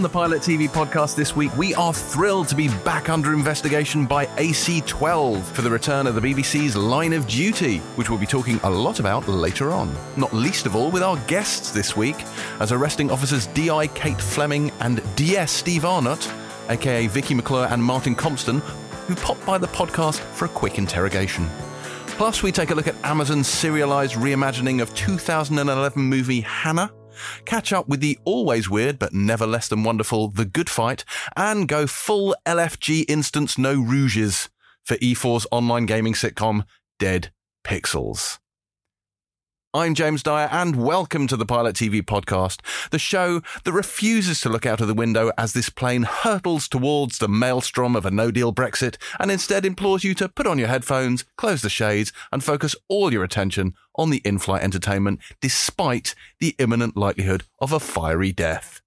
On the Pilot TV podcast this week, we are thrilled to be back under investigation by AC12 for the return of the BBC's Line of Duty, which we'll be talking a lot about later on. Not least of all with our guests this week, as arresting officers DI Kate Fleming and DS Steve Arnott, aka Vicky McClure and Martin Compston, who popped by the podcast for a quick interrogation. Plus, we take a look at Amazon's serialized reimagining of 2011 movie Hannah, catch up with the always weird but never less than wonderful The Good Fight, and go full LFG instance no rogues for E4's online gaming sitcom Dead Pixels. I'm James Dyer, and welcome to the Pilot TV podcast, the show that refuses to look out of the window as this plane hurtles towards the maelstrom of a no deal Brexit and instead implores you to put on your headphones, close the shades, and focus all your attention on the in flight entertainment despite the imminent likelihood of a fiery death.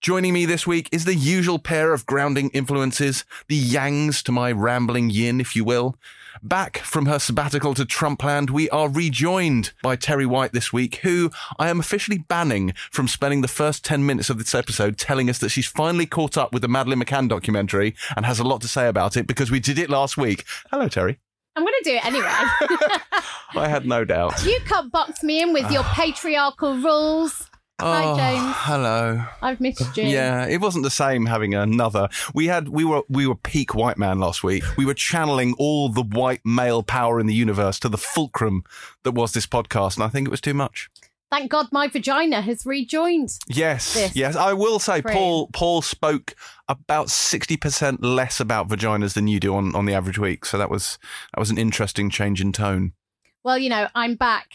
Joining me this week is the usual pair of grounding influences, the yangs to my rambling yin, if you will. Back from her sabbatical to Trumpland, we are rejoined by Terri White this week, who I am officially banning from spending the first 10 minutes of this episode telling us that she's finally caught up with the Madeleine McCann documentary and has a lot to say about it because we did it last week. Hello, Terri. I'm going to do it anyway. I had no doubt. you can't box me in with your patriarchal rules. Hi, Oh, James. hello. I've missed you. Yeah, it wasn't the same having another. We had we were we were peak white man last week. We were channeling all the white male power in the universe to the fulcrum that was this podcast, and I think it was too much. Thank God my vagina has rejoined. Yes, yes. I will say, frame. Paul Paul spoke about sixty percent less about vaginas than you do on, on the average week. So that was that was an interesting change in tone. Well, you know, I'm back,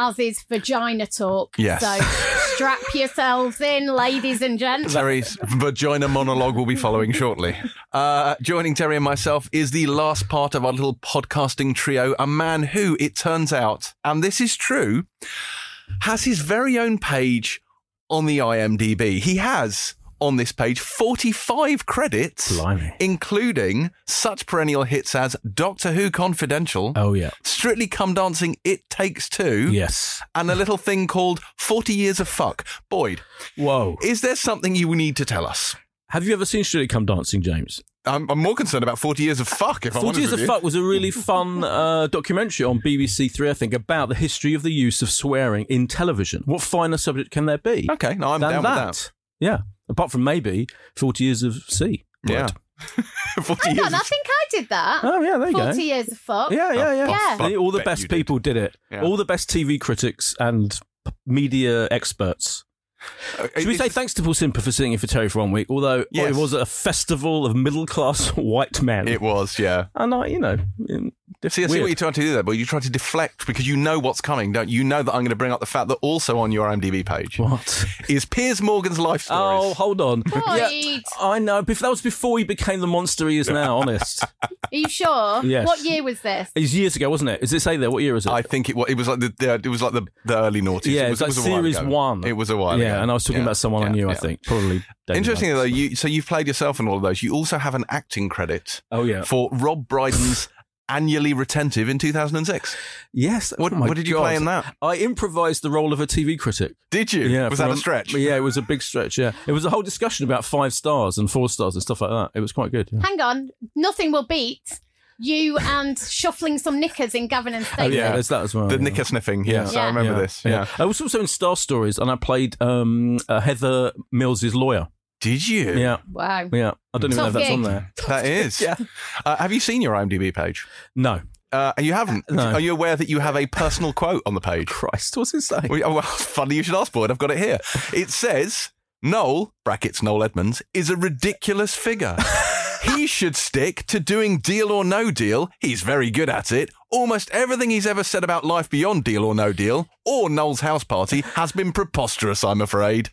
as is vagina talk. Yes. So strap yourselves in, ladies and gents. Terri's vagina monologue will be following shortly. Uh, joining Terri and myself is the last part of our little podcasting trio, a man who, it turns out, and this is true, has his very own page on the IMDb. He has on this page 45 credits, Blimey. including such perennial hits as Doctor Who Confidential, Oh yeah. Strictly Come Dancing, It Takes Two, Yes. and a little thing called 40 Years of Fuck. Boyd, Whoa. is there something you need to tell us? Have you ever seen Strictly Come Dancing, James? I'm, I'm more concerned about 40 years of fuck, if I'm Forty Years of you. Fuck was a really fun uh, documentary on BBC Three, I think, about the history of the use of swearing in television. What finer subject can there be Okay, no, I'm down that? with that. Yeah. Apart from maybe Forty Years of Sea. Yeah. 40 Hang years on, I think I did that. Oh yeah, there you 40 go. years of fuck. Yeah, yeah, yeah. Yeah. fuck, All the bet best did. people did it. Yeah. All the best TV critics and p- media experts. Uh, Should we it's- say thanks to Paul Simper for sitting in for Terri for one week? Although Yes. it was a festival of middle class white men. It was, yeah. and I, you know, in- See, I see weird. what you're trying to do there, but you try to deflect because you know what's coming, don't you? You know that I'm going to bring up the fact that also on your IMDb page What? is Piers Morgan's life stories. Oh, hold on. Boyd. I know. Bef- That was before he became the monster he is now. Honest. Are you sure? Yes. What year was this? It was years ago, wasn't it? Does it say there? What year is it? I think it was. It was like the, the it was like the, the early noughties. yeah, it it was, was like a while series ago. one. It was a while. yeah, ago. and I was talking Yeah, about someone I yeah, knew. I yeah. think probably. David Interesting Lynch. though, you so you've played yourself in all of those. You also have an acting credit Oh yeah. for Rob Brydon's Annually Retentive in 2006. Yes. What, oh what did you God. play in that? I improvised the role of a TV critic. Did you? Yeah, was that a stretch? Yeah, it was a big stretch. Yeah, it was a whole discussion about five stars and four stars and stuff like that. It was quite good. yeah. Hang on. Nothing will beat you and shuffling some knickers in Gavin and Oh yeah, there's that as well. The yeah. knicker sniffing. Yes, Yeah. I remember Yeah, this. Yeah. I was also in Star Stories, and I played um, uh, Heather Mills's lawyer. Did you? Yeah, Wow. yeah. I don't even know if that's gig. on there. That is. Yeah. Uh, have you seen your IMDb page? No, Uh, you haven't. No. Are you aware that you have a personal quote on the page? Christ, what's it say? Well, well, funny you should ask, Boyd. I've got it here. It says Noel brackets Noel Edmonds is a ridiculous figure. he should stick to doing Deal or No Deal. He's very good at it. Almost everything he's ever said about life beyond Deal or No Deal or Noel's house party has been preposterous. I'm afraid.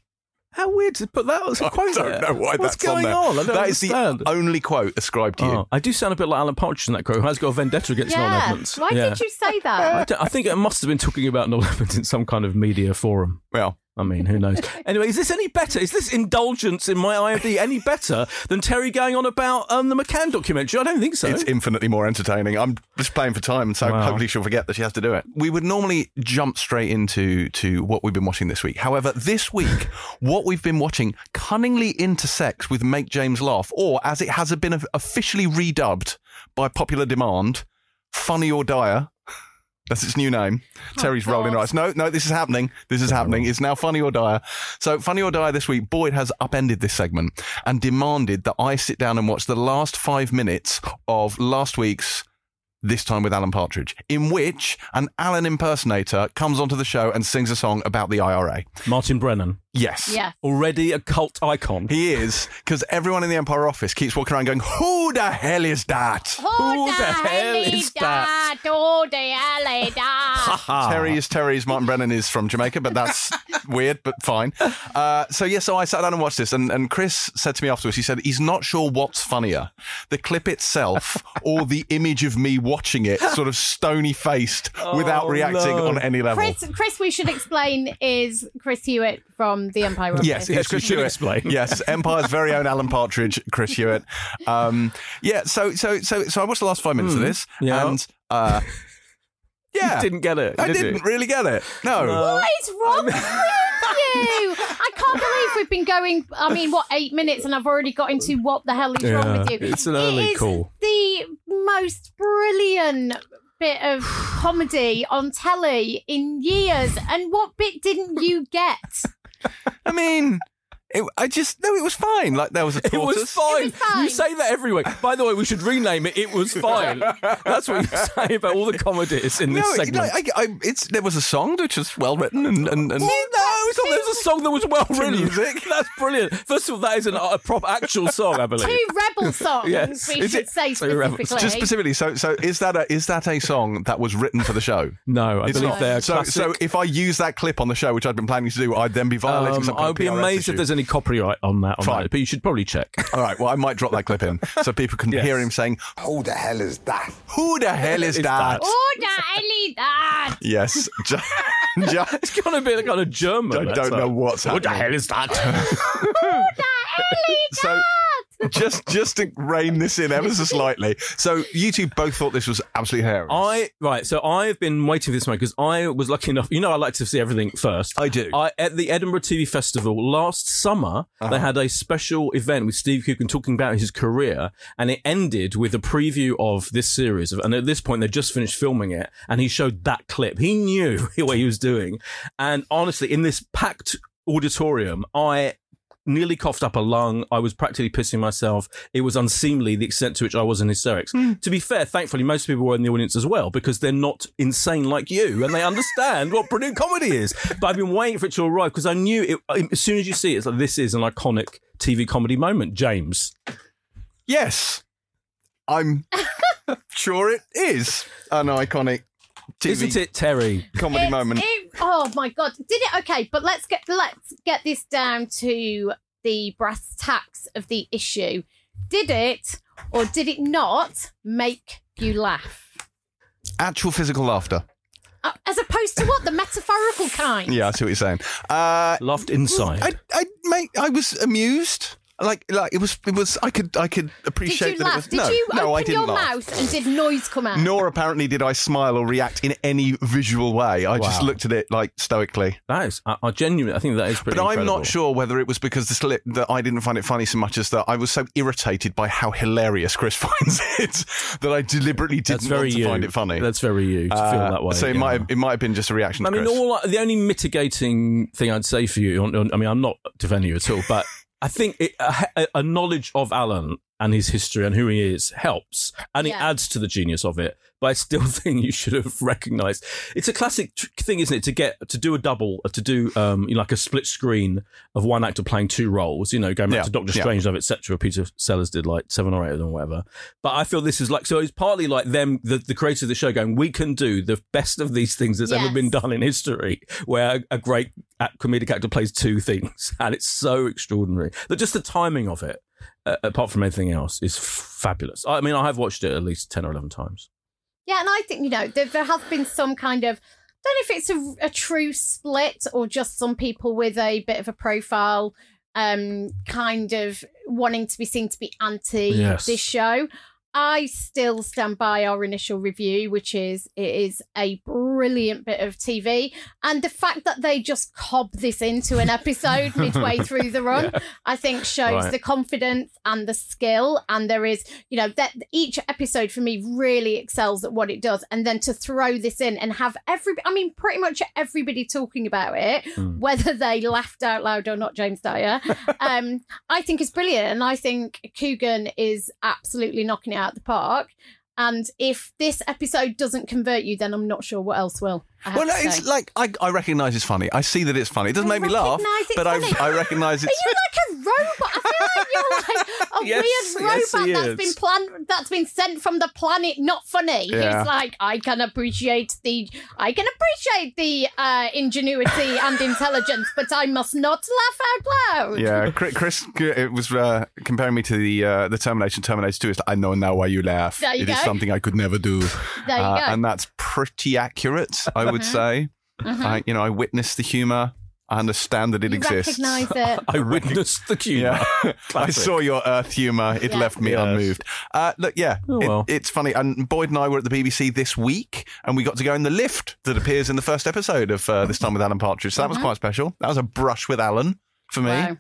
How weird to put that as a I quote I don't there. know why What's that's on going there. on? I don't That is understand. the only quote ascribed to you. Oh, I do sound a bit like Alan Partridge in that quote. Who has got a vendetta against Noel Yeah. Edmonds? Why yeah. did you say that? don't- I think it must have been talking about Noel Edmonds in some kind of media forum. Well, I mean, who knows? anyway, is this any better? Is this indulgence in my IMD any better than Terri going on about um, the McCann documentary? I don't think so. It's infinitely more entertaining. I'm just playing for time, so Wow. hopefully she'll forget that she has to do it. We would normally jump straight into to what we've been watching this week. However, this week, what we've been watching cunningly intersects with Make James Laugh, or as it has been officially redubbed by popular demand, Funny or Dire. That's its new name. Oh, Terri's rolling God. her eyes. No, no, this is happening. This is happening. It's now Funny or Dire. So, Funny or Dire this week, Boyd has upended this segment and demanded that I sit down and watch the last five minutes of last week's This Time with Alan Partridge, in which an Alan impersonator comes onto the show and sings a song about the IRA. Martin Brennan, Yes. Yeah. already a cult icon. He is, because everyone in the Empire office keeps walking around going, Who the hell is that? Who the hell is that? Who the hell is that? Terri is Terri's. Martin Brennan is from Jamaica, but that's weird, but fine. Uh, so, yeah, so I sat down and watched this, and, and Chris said to me afterwards, he said, he's not sure what's funnier, the clip itself or the image of me watching it, sort of stony faced, without Oh, reacting no. on any level. Chris, Chris, we should explain is Chris Hewitt from the Empire Office. Yes, Yes, Chris you should Hewitt. explain. Yes, Empire's very own Alan Partridge, Chris Hewitt. Um, yeah, so so so so I watched the last five minutes of this, yeah. and uh, yeah, Didn't get it. I did didn't you? really get it. No, What is wrong with you? I can't believe we've been going. I mean, what eight minutes, and I've already got into what the hell is wrong with you? it's an It early is call. The most brilliant bit of comedy on telly in years, and what bit didn't you get? I mean, it, I just no, it was fine. Like there was a It was fine. It was fine. You say that every week. By the way, we should rename it. It was fine. That's what you say about all the comedies in this No, it- segment. like, I, I, it's there was a song which was well written and and, and no, it's not, there's a song that was well written. music. That's brilliant. First of all, that is an, a proper actual song, I believe. Two rebel songs. Yes. We Is should it- say specifically. just specifically. So so is that a is that a song that was written for the show? No, I It's believe not. they're so, classic. so if I use that clip on the show, which I'd been planning to do, I'd then be violating Um, some I'd be PRS amazed issue. if there's any copyright on that, on Fine. that, but you should probably check. All right, well, I might drop that clip in so people can Yes. hear him saying, Who the hell is that? Who the hell is Is that? that? Oh, the hell is that? Yes. Ju- ju- It's going to be kind of German. I that don't know what's What the happening. hell is that? so just just to rein this in ever so slightly. So you two both thought this was absolutely hilarious. I right, so I've been waiting for this moment because I was lucky enough. You know, I like to see everything first. I do. I at the Edinburgh TV Festival last summer, Uh-huh. they had a special event with Steve Coogan talking about his career, and it ended with a preview of this series. And at this point, they just finished filming it, and he showed that clip. He knew what he was doing, and honestly, in this packed auditorium, I nearly coughed up a lung. I was practically pissing myself. It was unseemly the extent to which I was in hysterics. Hmm. To be fair, thankfully, most people were in the audience as well because they're not insane like you and they understand what brilliant comedy is. But I've been waiting for it to arrive because I knew it, as soon as you see it, it's like this is an iconic TV comedy moment, James. yes. I'm sure it is an iconic TV Isn't it, Terri? comedy It- moment. it- oh my god! Did it? Okay, but let's get let's get this down to the brass tacks of the issue. Did it or did it not make you laugh? Actual physical laughter. Uh, as opposed to what the metaphorical kind? Yeah, I see what you're saying. Uh, Laughed inside. I, I, mate, I was amused. Like, like it was, it was. I could, I could Did appreciate you that. laugh? It was, Did no, you no, I open didn't your laugh. mouth and did noise come out? Nor apparently did I smile or react in any visual way. I just looked at it like stoically. that is, I, I genuinely, I think that is pretty But I'm not sure whether it was because the slip that I didn't find it funny so much as that I was so irritated by how hilarious Chris finds it that I deliberately didn't That's very want to you. find it funny. That's very you to feel Uh, that way. So it yeah. might have, it might have been just a reaction. I to mean, Chris. all the only mitigating thing I'd say for you, on, on- I mean, I'm not defending you at all, but I think it, a, a knowledge of Alan and his history and who he is helps, and it adds to the genius of it. But I still think you should have recognised. It's a classic tr- thing, isn't it? To get to do a double, uh, to do um, you know, like a split screen of one actor playing two roles. You know, going back Yeah, to Doctor yeah. Strangelove, etc. Peter Sellers did like seven or eight of them, or whatever. But I feel this is like so. It's partly like them, the, the creators of the show, going, "We can do the best of these things that's ever been done in history, where a, a great act- comedic actor plays two things, and it's so extraordinary that just the timing of it, uh, apart from anything else, is fabulous. I mean, I have watched it at least ten or eleven times. Yeah, and I think you know there, there has been some kind of. don't know if it's a, a true split or just some people with a bit of a profile um kind of wanting to be seen to be anti Yes. this show I still stand by our initial review, which is it is a brilliant bit of TV. And the fact that they just cob this into an episode midway through the run, I think shows Right. the confidence and the skill. And there is, you know, that each episode for me really excels at what it does. And then to throw this in and have every, I mean, pretty much everybody talking about it, Mm. whether they laughed out loud or not, James Dyer, um, I think is brilliant. And I think Coogan is absolutely knocking it out the park. And if this episode doesn't convert you, then I'm not sure what else will. I Well, no, it's like I, I recognise it's funny. I see that it's funny. It doesn't I make me laugh, but I, funny. I recognise Are it's. you like a robot? I feel like you're like a Yes, weird yes, robot that's is. been planned, that's been sent from the planet. Not funny. Yeah. He's like, I can appreciate the, I can appreciate the uh, ingenuity and intelligence, but I must not laugh out loud. Yeah, Chris, Chris it was uh, comparing me to the uh, the Termination Terminator 2. It's, I know now why you laugh. There you It is something I could never do. There you Uh, go. And that's pretty accurate, I would say. Mhm. I, you know, I witnessed the humour. I understand that it you exists. recognise it. I witnessed the humour. Yeah, I saw your Earth humour. It Yeah. left me Yes. unmoved. Uh, look, yeah, Oh, it- well. it's funny. And Boyd and I were at the BBC this week, and we got to go in the lift that appears in the first episode of uh, this time with Alan Partridge. So that was Mhm. quite special. That was a brush with Alan for me. Wow.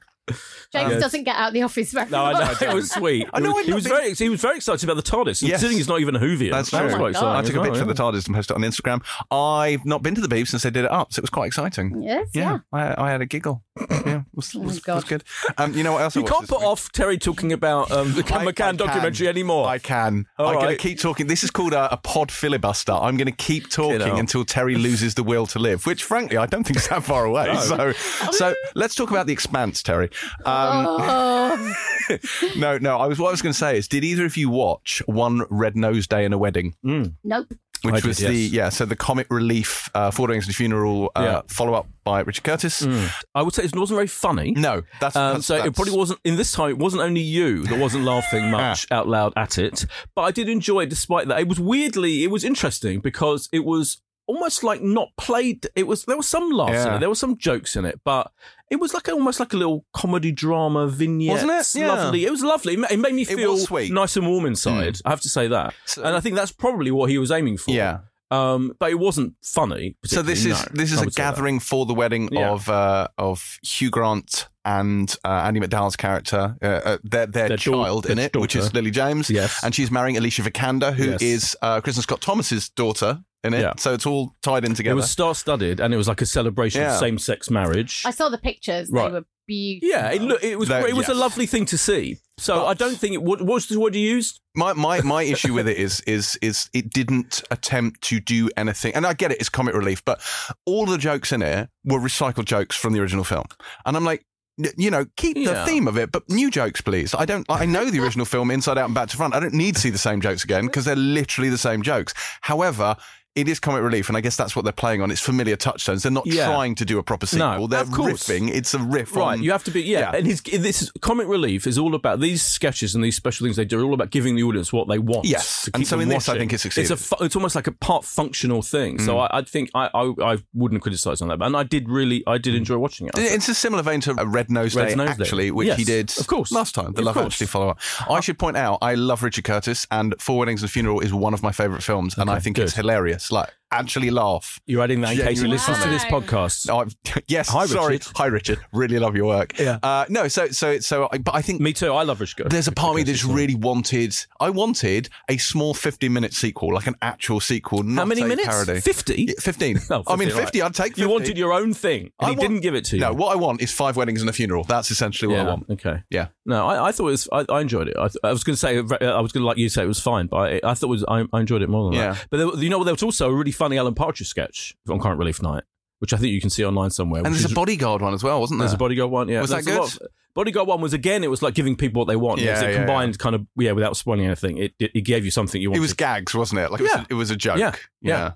James Yes. doesn't get out of the office very No, I know often. it was sweet. I know he was been- very he was very excited about the TARDIS. Yes. Considering he's not even a Whovian. That's that was true. quite Oh exciting. I took a as picture well, of the TARDIS and posted it on Instagram. I've not been to the Beebs since they did it up, so it was quite exciting. Yes, yeah. Yeah, I, I had a giggle. Yeah, it was, Oh, was, was good. Um, you know what else? I You watched can't put week? off Terri talking about um, the I- I McCann can. documentary anymore. I can. All I'm going to keep talking. This is called a, a pod filibuster. I'm going to keep talking hell. until Terri loses the will to live, which, frankly, I don't think is that far away. No. So, so let's talk about the Expanse, Terri. Um, oh, no, no. I was what I was going to say is, did either of you watch One Red Nose Day in a Wedding? Mm. nope. Which I did, was the yes. yeah, so the comic relief uh, Four Weddings and a Funeral uh, Yeah. follow up by Richard Curtis. Mm. I would say it wasn't very funny. No, that's, Um, that's so it probably wasn't in this time. It wasn't only you that wasn't laughing much out loud at it, but I did enjoy it despite that. It was weirdly, it was interesting because it was almost like not played. It was there was some laughs in it, there were some jokes in it, but it was like almost like a little comedy drama vignette. Wasn't it? Yeah. Lovely. It was lovely. It made me feel sweet. nice and warm inside. I have to say that, So- and I think that's probably what he was aiming for. yeah. Um, but it wasn't funny. So this is no. this is a gathering for the wedding Yeah. of uh, of Hugh Grant and uh, Andie MacDowell's character, uh, uh, their their, Their child in their it, which is. Lily James, Yes. and she's marrying Alicia Vikander, who is Yes. uh, Kristin Scott Thomas's daughter in it. Yeah. So it's all tied in together. It was star studded, and it was like a celebration Yeah. of same sex marriage. I saw the pictures. Right. They were beautiful. Yeah, it, look, it was That- it was a lovely thing to see. So But- I don't think it. What, what's the word you used? My my my issue with it is is is it didn't attempt to do anything, and I get it, it's comic relief, but all the jokes in it were recycled jokes from the original film, and I'm like. y- You know, keep the Yeah. theme of it, but new jokes, please. I don't. I know the original film inside out and back to front. I don't need to see the same jokes again because they're literally the same jokes. However, it is comic relief, and I guess that's what they're playing on. It's familiar touchstones. They're not Yeah. trying to do a proper No, sequel. they're of course. riffing. It's a riff. Right, on- you have to be yeah. yeah. And his this is, comic relief is all about these sketches and these special things they do are all about giving the audience what they want. Yes. to And so in this, I watching. think it It's a it's almost like a part functional thing. So Mm. I, I think I, I I wouldn't criticize on that, and I did really I did enjoy watching it. It's a similar vein to a Red Nose Red Day, Nose Day. actually, which Yes, he did of course. last time, the Of Love course. Actually follow up. I should point out, I love Richard Curtis, and Four Weddings and a Funeral is one of my favourite films, and Okay, I think good. it's hilarious. Like, actually laugh. You're adding that in case he Genuinely listens to this podcast. I've- yes, Hi, sorry. Richard. Hi, Richard. Really love your work. Yeah. Uh, no, so so so, I- but I think Me too. I love Rich Go. there's a part of me Richard that's really wanted. I wanted a small 15 minute sequel, like an actual sequel, not How many a minutes? parody. Fifty. Yeah, 15. Oh, I mean, 50, 50, right. I'd take 50. You wanted your own thing, and I he want- didn't give it to you. No, what I want is five weddings and a funeral. That's essentially what I want. Okay. Yeah. No, I, I thought it was. I, I enjoyed it. I, I was going to say. I was going to like you say it was fine, but I, I thought it was. I, I enjoyed it more than Yeah. that. But there, you know, what there was also a really funny Alan Partridge sketch on Current Relief Night, which I think you can see online somewhere. And there's is- a bodyguard one as well, wasn't there? There's a bodyguard one. Yeah, Was that There's a good? of- bodyguard one was again. It was like giving people what they want. Yeah, it was a yeah, combined kind of yeah, without spoiling anything. It, it, it gave you something you wanted. It was gags, wasn't it? Like it, was Yeah. a, it was a joke. Yeah, yeah.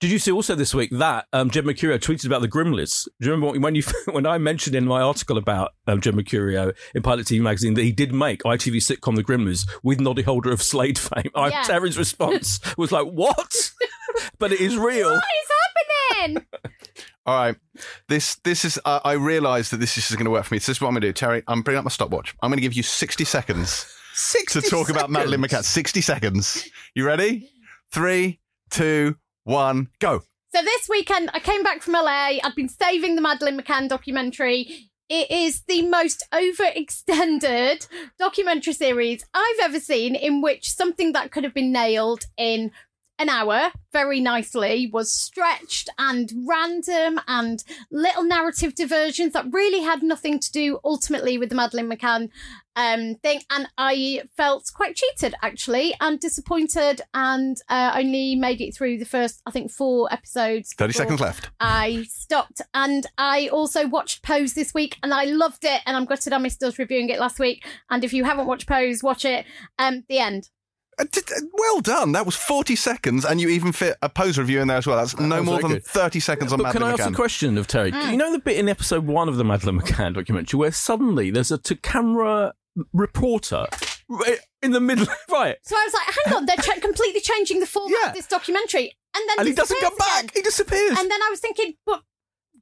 Did you see also this week that um, Jed Mercurio tweeted about the Grimleys? Do you remember when you when I mentioned in my article about um, Jed Mercurio in Pilot TV magazine that he did make ITV sitcom The Grimleys with Noddy Holder of Slade fame? I, Yeah. Terri's response was like, "What?" but it is real. What is happening? All right. This this is uh, I realise that this is going to work for me. So this is what I'm going to do, Terri. I'm bringing up my stopwatch. I'm going to give you 60 seconds 60 to talk about Madeleine McCann. 60 seconds. You ready? Three, two, one, go. So this weekend, I came back from LA. I'd been saving the Madeleine McCann documentary. It is the most overextended documentary series I've ever seen, in which something that could have been nailed in an hour very nicely was stretched and random and little narrative diversions that really had nothing to do ultimately with the Madeleine McCann um, thing. And I felt quite cheated actually and disappointed and uh, only made it through the first, I think, four episodes. 30 seconds left. I stopped and I also watched Pose this week and I loved it and I'm gutted I missed us reviewing it last week. And if you haven't watched Pose, watch it. Um, the end. Uh, d- d- Well done. That was 40 seconds, and you even fit a pose review in there as well. That's no more than good. 30 seconds on But can I Madeleine ask a question of Terri? Mm. You know the bit in episode one of the Madeleine McCann documentary where suddenly there's a to camera reporter in the middle, right? So I was like, hang on, they're ch- completely changing the format Yeah. of this documentary. And then And he doesn't come disappears back. again. He disappears. And then I was thinking, but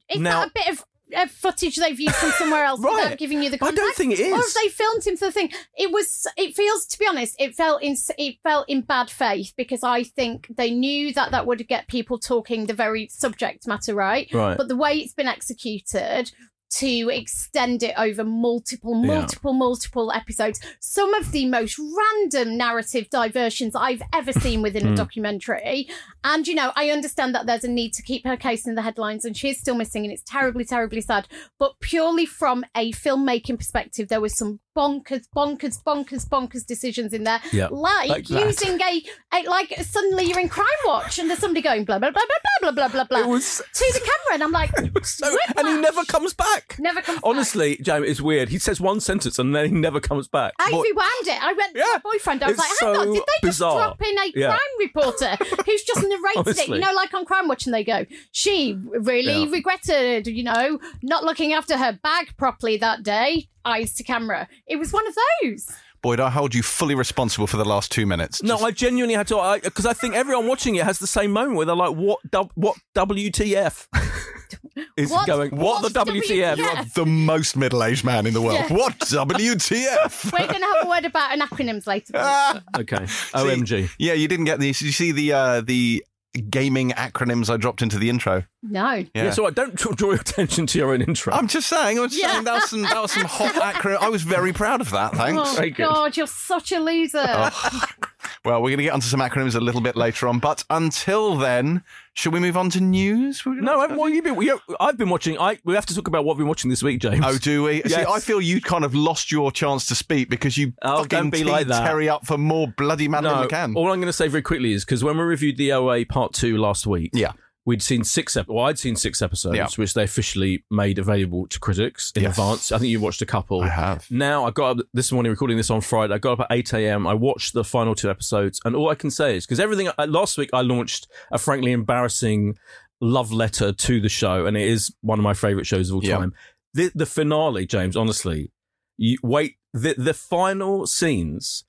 is Now- that a bit of uh, footage they've used from somewhere else Right. without giving you the I don't think it Or have they filmed him for the thing? It was. It feels, to be honest, it felt in it felt in bad faith because I think they knew that that would get people talking the very subject matter right. Right. But the way it's been executed to extend it over multiple, Yeah. multiple, multiple episodes. Some of the most random narrative diversions I've ever seen within a Hmm. documentary. And, you know, I understand that there's a need to keep her case in the headlines and she is still missing and it's terribly, terribly sad. But purely from a filmmaking perspective, there was some bonkers, bonkers, bonkers, bonkers decisions in there. Yeah, Like, like using a, a, like, suddenly you're in Crime Watch and there's somebody going blah, blah, blah, blah, blah, blah, blah, blah, was to the camera. And I'm like, so, and he never comes back. Never comes back. Honestly, Jamie, it's weird. He says one sentence and then he never comes back. I rewound it. I went to Yeah. my boyfriend. I was like, hang on, did they just bizarre. drop in a Yeah. crime reporter who's just narrated it? You know, like on Crime Watch, and they go, she really Yeah. regretted, you know, not looking after her bag properly that day. Eyes to camera. It was one of those. Boyd, I hold you fully responsible for the last two minutes. No, I genuinely had to because I, think everyone watching it has the same moment where they're like, "What? dub- What? WTF?" Is What- going what, what's the WTF? WTF? You are the most middle-aged man in the world. Yeah. What WTF? We're going to have a word about an acronyms later. Ah. Okay, OMG. yeah, you didn't get these. You see the uh, the gaming acronyms I dropped into the intro? no. Yeah. Yeah, so I don't draw draw your attention to your own intro. I'm just saying. I'm just Yeah. saying that was some that was some hot acronym. I was very proud of that. Thanks. Oh, Very good. God, you're such a loser. Oh. Well, we're going to get onto some acronyms a little bit later on, but until then, should we move on to news? No, I, well, you've been, I've been watching. I we have to talk about what we've been watching this week, James. Oh, do we? See, I feel you kind of lost your chance to speak because you Oh, fucking be like that. Terri up for more bloody Madeleine no. McCann. All I'm going to say very quickly is because when we reviewed the OA Part Two last week, Yeah. We'd seen six. Ep- well, I'd seen six episodes, Yeah. which they officially made available to critics in Yes. advance. I think you watched a couple. I have. Now I got up this morning recording this on Friday. I got up at eight a.m. I watched the final two episodes, and all I can say is because everything uh, last week I launched a frankly embarrassing love letter to the show, and it is one of my favorite shows of all Yeah. time. The the finale, James. Honestly, you wait. The the final scenes.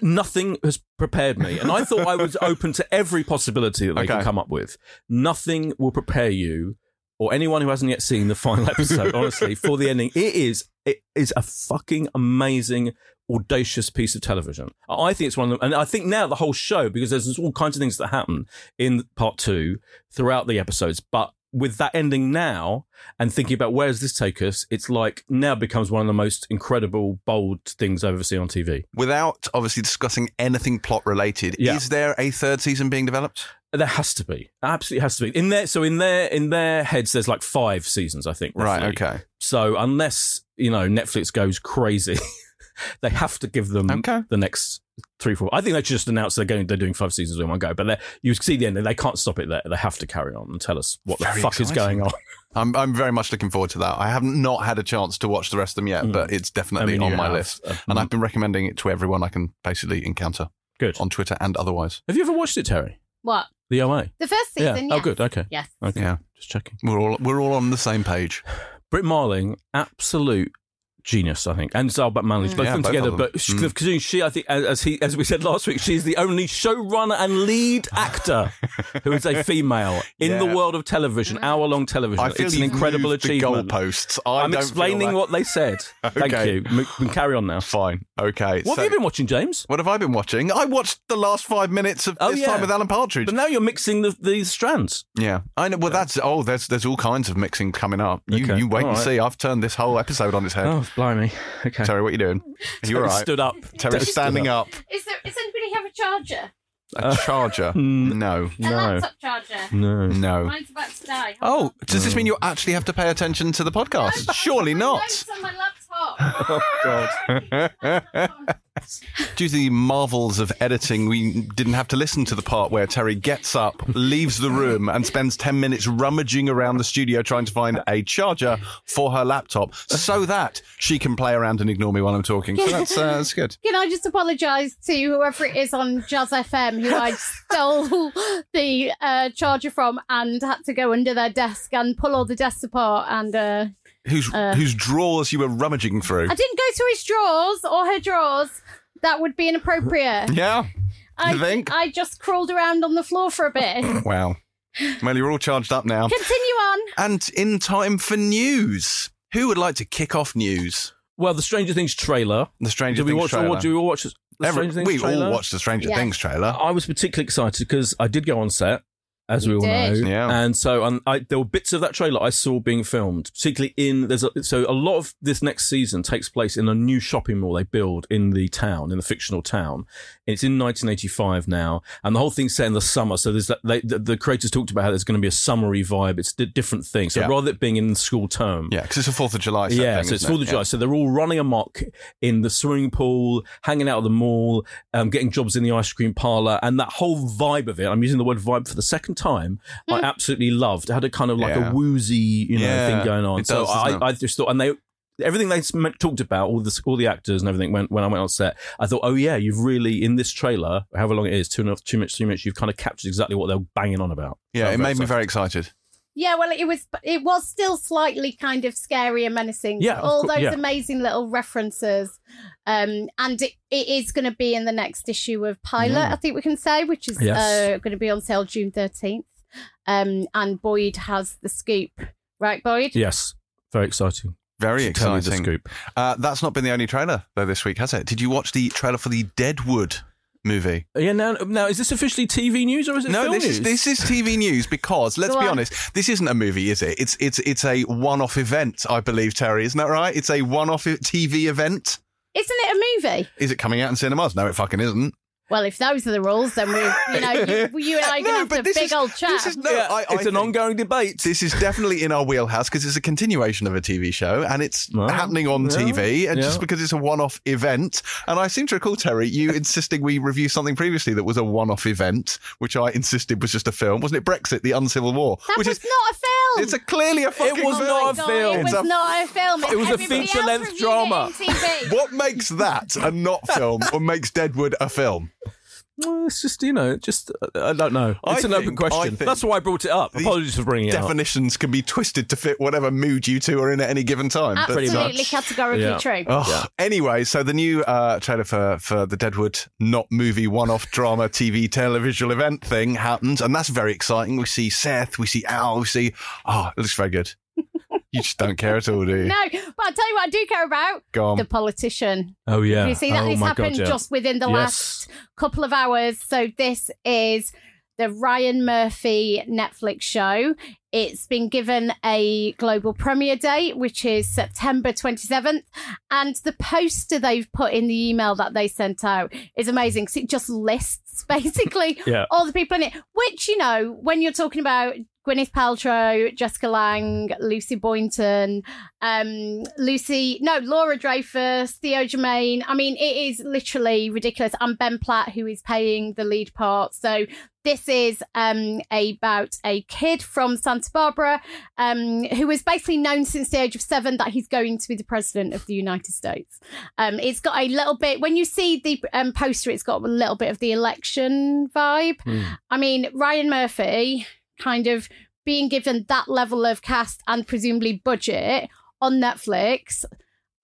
Nothing has prepared me, and I thought I was open to every possibility that they Okay. could come up with. Nothing will prepare you or anyone who hasn't yet seen the final episode, honestly, for the ending. It is it is a fucking amazing, audacious piece of television. I think it's one of them, and I think now the whole show because there's all kinds of things that happen in part two throughout the episodes, but. With that ending now, and thinking about where does this take us, it's like now becomes one of the most incredible, bold things I've ever seen on TV. Without obviously discussing anything plot related, Yeah. is there a third season being developed? There has to be, absolutely has to be. In their so in their in their heads, there's like five seasons, I think. Right. Okay. So unless you know Netflix goes crazy, they have to give them Okay. the next three, four. I think they should just announce they're going. They're doing five seasons in one go. But you see the end, they can't stop it there. They have to carry on and tell us what Very the fuck is going on. I'm I'm very much looking forward to that. I haven't not had a chance to watch the rest of them yet, Mm. but it's I definitely mean, on my have. list. Uh, And I've been recommending it to everyone I can basically encounter good. on Twitter and otherwise. Have you ever watched it, Terri? What? The OA. The first season, yeah. yes. Oh, good. Okay. Yes. Okay. Yeah. Just checking. We're all we're all on the same page. Brit Marling, absolute genius, I think, and Zal Batmanglij, mm. both Yeah, them both together. them. But she, mm. considering she, I think, as he, as we said last week, she's the only showrunner and lead actor who is a female in the world of television, mm. hour-long television. I feel it's an incredible achievement. The goalposts. I I'm don't explaining what they said. Thank Okay. you. We can carry on now. Fine. Okay. What so- have you been watching, James? What have I been watching? I watched the last five minutes of Oh, this yeah. time with Alan Partridge. But now you're mixing the, the strands. yeah, I know. Well, that's oh, there's there's all kinds of mixing coming up. You Okay. you wait All and right. see. I've turned this whole episode on its head. Oh, blimey. Okay. Terri, what are you doing? Are you all right? Stood up. Terri's Stood standing up. Is there? Does anybody have a charger? A charger? mm, No, A No. laptop charger. No. no. Mine's about to die. Oh, does this mean you actually have to pay attention to the podcast? Surely My not. notes on my laptop. Oh God. Due to the marvels of editing, we didn't have to listen to the part where Terri gets up, leaves the room, and spends 10 minutes rummaging around the studio trying to find a charger for her laptop so that she can play around and ignore me while I'm talking. So that's, uh, that's good. Can I just apologise to whoever it is on Jazz FM who I stole the uh, charger from and had to go under their desk and pull all the desks apart and uh, Whose, Uh. whose drawers you were rummaging through. I didn't go through his drawers or her drawers. That would be inappropriate. Yeah? I, think? I just crawled around on the floor for a bit. Wow. Well, you're all charged up now. Continue on. And in time for news. Who would like to kick off news? Well, the Stranger Things trailer. The Stranger Did we Things watch? trailer. Do we watch the Every- Stranger Things we trailer? all watched the Stranger Yeah. Things trailer. I was particularly excited because I did go on set, as we You all did. know, Yeah. and so um, I, there were bits of that trailer I saw being filmed, particularly in there's a, so a lot of this next season takes place in a new shopping mall they build in the town, in the fictional town. It's in 1985 now, and the whole thing's set in the summer. So there's that they, the, the creators talked about how there's going to be a summery vibe. It's a different thing. So Yeah. rather than being in the school term, Yeah, because it's a Fourth of July. Set yeah, thing, so it's Fourth it? of July. So they're all running amok in the swimming pool, hanging out at the mall, um, getting jobs in the ice cream parlor, and that whole vibe of it. I'm using the word vibe for the second time. I absolutely loved. It had a kind of like Yeah. a woozy, you know, Yeah, thing going on. it so does, doesn't it? I, I just thought, and they. Everything they talked about, all the all the actors and everything, when, when I went on set, I thought, oh yeah, you've really in this trailer, however long it is, two and a half, two minutes, three minutes, you've kind of captured exactly what they're banging on about. Yeah, So it I'm made me very excited. Yeah, well, it was it was still slightly kind of scary and menacing. Yeah, all cour- those yeah. amazing little references, um, and it, it is going to be in the next issue of Pilot. Yeah. I think we can say, which is Yes. uh, going to be on sale June thirteenth. Um, and Boyd has the scoop, right, Boyd? Yes, very exciting. Very Tell the exciting. scoop. Uh, that's not been the only trailer though this week, has it? Did you watch the trailer for the Deadwood movie? Yeah, now, now is this officially TV news or is it No, film this news? is this is TV news because let's Go be on. honest, this isn't a movie, is it? It's it's it's a one-off event, I believe, Terri. Isn't that right? It's a one-off TV event. Isn't it a movie? Is it coming out in cinemas? No, it fucking isn't. Well, if those are the rules, then we, you know, you, you and I are going to No, have a big is- old chat. this is- No, Yeah, I- I it's an ongoing debate. This is definitely in our wheelhouse because it's a continuation of a TV show and it's Well, happening on yeah, TV. And yeah. just because it's a one-off event, and I seem to recall Terri, you insisting we review something previously that was a one-off event, which I insisted was just a film, wasn't it? Brexit, the Uncivil War, that which was is not a film. It's a clearly a fucking it was film. not a film. It was a- not a film. It was a feature-length drama. What makes that a not film or makes Deadwood a film? Well, it's just you know, just uh, I don't know. I It's an open think- I question. That's why I brought it up. Apologies for bringing it up. Definitions can be twisted to fit whatever mood you two are in at any given time. but- Pretty Absolutely, much. categorically Yeah. true. Oh, Anyway, so the new uh, trailer for, for the Deadwood not movie one off drama TV televisual event thing happens, and that's very exciting. We see Seth, we see Al, we see. Oh, it looks very good. You just don't care at all, do you? No, but I'll tell you what I do care about Go on. the politician. Oh yeah. You see that oh, this happened God, yeah. just within the Yes. last couple of hours. So this is the Ryan Murphy Netflix show. It's been given a global premiere date, which is September 27th. And the poster they've put in the email that they sent out is amazing because it just lists basically Yeah. all the people in it, which, you know, when you're talking about Gwyneth Paltrow, Jessica Lange, Lucy Boynton, um, Lucy, no, Laura Dreyfuss, Theo Germaine. I mean, it is literally ridiculous. And Ben Platt, who is paying the lead part. So this is um, about a kid from Santa Barbara um, who is basically known since the age of seven that he's going to be the president of the United States. Um, it's got a little bit, when you see the um, poster, it's got a little bit of the election vibe. Hmm. I mean, Ryan Murphy kind of being given that level of cast and presumably budget on Netflix.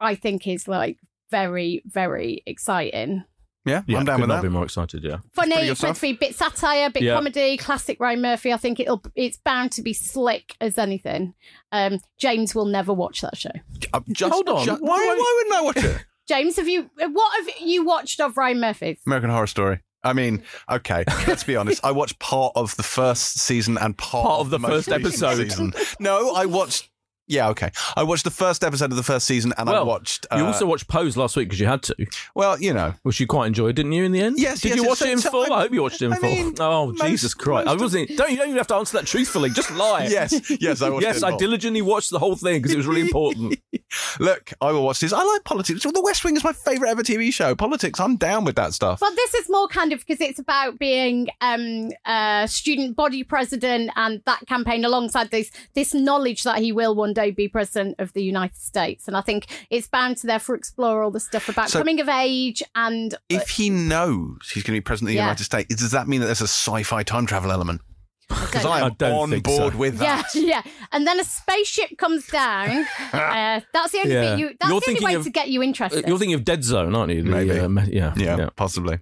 I think is like very, very exciting. Yeah, Yeah, I'm down could with not that. be more excited. Yeah. Funny, pretty good it's meant stuff. to be a bit satire, bit Yeah. comedy, classic Ryan Murphy. I think it'll it's bound to be slick as anything. Um, James will never watch that show. Uh, just, Hold on. ju- Why- why, why wouldn't I watch it? James, have you what have you watched of Ryan Murphy's? American Horror Story. I mean, okay, let's be honest. I watched part of the first season and part, Part of the most first episode. Season. No, I watched. Yeah, okay. I watched the first episode of the first season, and I Well, watched. You uh, also watched Pose last week because you had to, well, you know, which you quite enjoyed, didn't you? In the end, Yes, Did yes, you watch it in so full? I- I, hope you watched it in I full. mean, oh most- Jesus Christ! I wasn't. Don't you don't even have to answer that truthfully. Just lie. yes, yes, I watched. It. Yes, it I all. diligently watched the whole thing because it was really important. Look, I will watch this. I like politics. The West Wing is my favourite ever TV show. Politics, I'm down with that stuff. But this is more kind of because it's about being um, a student body president and that campaign alongside this this knowledge that he will one be president of the United States. And I think it's bound to therefore explore all the stuff about So- coming of age and if he knows he's going to be president of the Yeah. United States, does that mean that there's a sci-fi time travel element? Because I I am don't on think board so. with yeah, that. yeah, yeah. and then a spaceship comes down. uh, that's the only Yeah. bit you. That's You're the only way of- to get you interested. You're thinking of Dead Zone, aren't you? The, Maybe. uh, me- yeah, Yeah, possibly.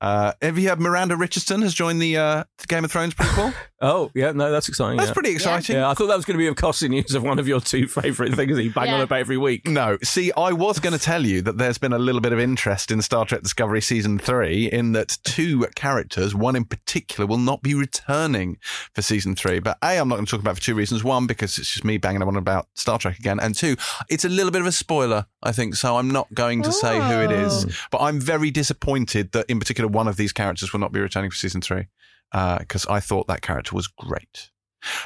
Uh, have you heard Miranda Richardson has joined the uh, Game of Thrones prequel? Oh, yeah. No, that's exciting. That's yeah. pretty exciting. Yeah, I thought that was going to be a costly news of one of your two favourite things that you bang on about every week. No, see, I was going to tell you that there's been a little bit of interest in Star Trek Discovery season three, in that two characters, one in particular, will not be returning for season three. But A, I'm not going to talk about it for two reasons. One, because it's just me banging on about Star Trek again, and two, it's a little bit of a spoiler, I think. So I'm not going to say who it is. But I'm very disappointed that, in particular, one of these characters will not be returning for season three because I thought that character was great.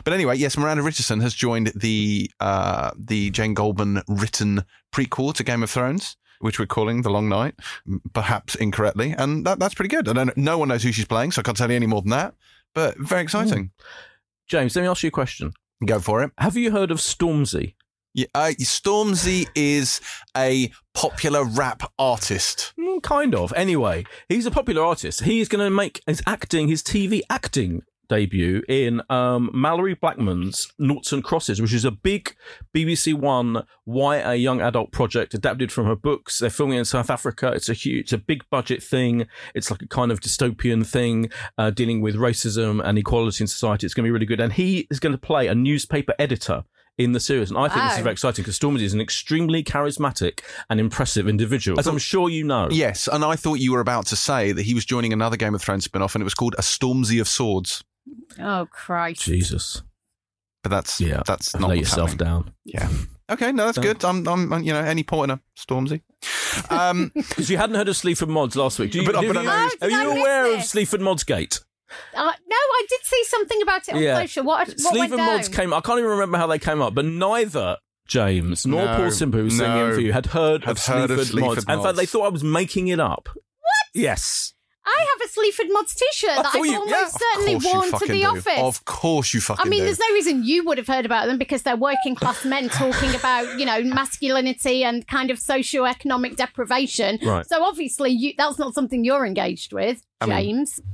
But anyway, yes, Miranda Richardson has joined the uh, the Jane Goldman written prequel to Game of Thrones, which we're calling The Long Night, perhaps incorrectly, and that, that's pretty good. I don't, no one knows who she's playing, so I can't tell you any more than that. But very exciting. James, let me ask you a question. Go for it. Have you heard of Stormzy? Yeah, uh, Stormzy is a popular rap artist. Mm, kind of. Anyway, he's a popular artist. He's going to make his acting, his TV acting debut in um, Malorie Blackman's Noughts and Crosses, which is a big BBC One YA young adult project adapted from her books. They're filming in South Africa. It's a huge, it's a big budget thing. It's like a kind of dystopian thing uh, dealing with racism and equality in society. It's going to be really good. And he is going to play a newspaper editor. In the series, and I think this is very exciting because Stormzy is an extremely charismatic and impressive individual, as I'm sure you know. Yes, and I thought you were about to say that he was joining another Game of Thrones spin off, and it was called A Stormzy of Swords. Oh Christ! Jesus. But that's Yeah, that's not Lay what's yourself happening. down. Yeah. Okay, no, that's good. I'm, I'm, you know, any point in a Stormzy. Um, Because you hadn't heard of Sleaford Mods last week. Do you, But- have but I you, know- Oh, are did you miss aware of it? Sleaford Mods Gate? Uh, no, I did see something about it on Yeah. social. What, what went Sleaford? Mods came. I can't even remember how they came up, but neither James nor No, Paul Simper, who's singing no. in for you, had heard Had of heard of Sleaford Mods. Sleaford In fact, they thought I was making it up. What? Yes. I have a Sleaford Mods T-shirt that I've you- almost yeah. certainly worn to the do. office. Of course you fucking I mean, do. there's no reason you would have heard about them because they're working class men talking about, you know, masculinity and kind of socio-economic deprivation. Right. So obviously, you, that's not something you're engaged with, I mean- James.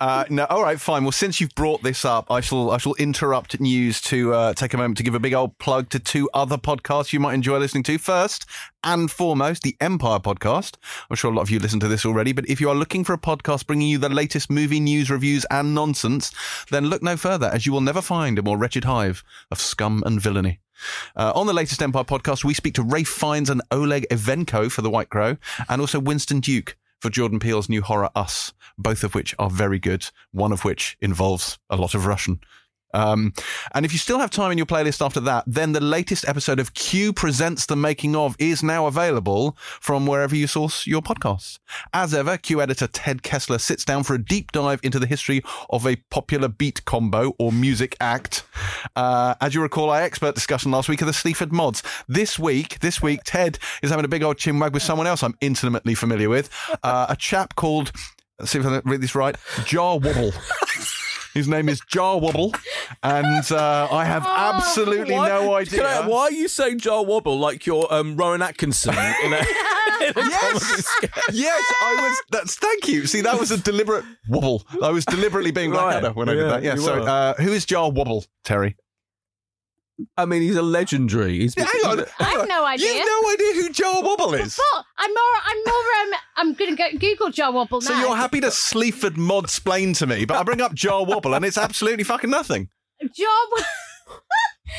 Uh, no, all right, fine. Well, since you've brought this up, I shall I shall interrupt news to uh, take a moment to give a big old plug to two other podcasts you might enjoy listening to. First and foremost, the Empire podcast. I'm sure a lot of you listen to this already, but if you are looking for a podcast bringing you the latest movie news, reviews, and nonsense, then look no further, as you will never find a more wretched hive of scum and villainy. Uh, on the latest Empire podcast, we speak to Ralph Fiennes and Oleg Ivenko for The White Crow, and also Winston Duke for Jordan Peele's new horror Us, both of which are very good, one of which involves a lot of Russian. Um, and if you still have time in your playlist after that, then the latest episode of Q Presents the Making of is now available from wherever you source your podcasts. As ever, Q editor Ted Kessler sits down for a deep dive into the history of a popular beat combo or music act. Uh, as you recall, our expert discussion last week of the Sleaford mods. This week, this week, Ted is having a big old chinwag with someone else I'm intimately familiar with, uh, a chap called, let's see if I read this right, Jah Wobble. His name is Jah Wobble, and uh, I have absolutely Why- no idea. I- why are you saying Jah Wobble like you're um, Rowan Atkinson in a, in a Yes, yes, I was. That's thank you. See, that was a deliberate wobble. I was deliberately being Right. Blackadder when I did that. Yeah. So, uh, who is Jah Wobble, Terri? I mean, he's a legendary. He's Hang on. I have no idea. You've no idea who Jah Wobble is. But I'm more. I'm more. Um, I'm going to go Google Jah Wobble now. So you're happy to Sleaford mod splain to me, but I bring up Jah Wobble and it's absolutely fucking nothing. Jah.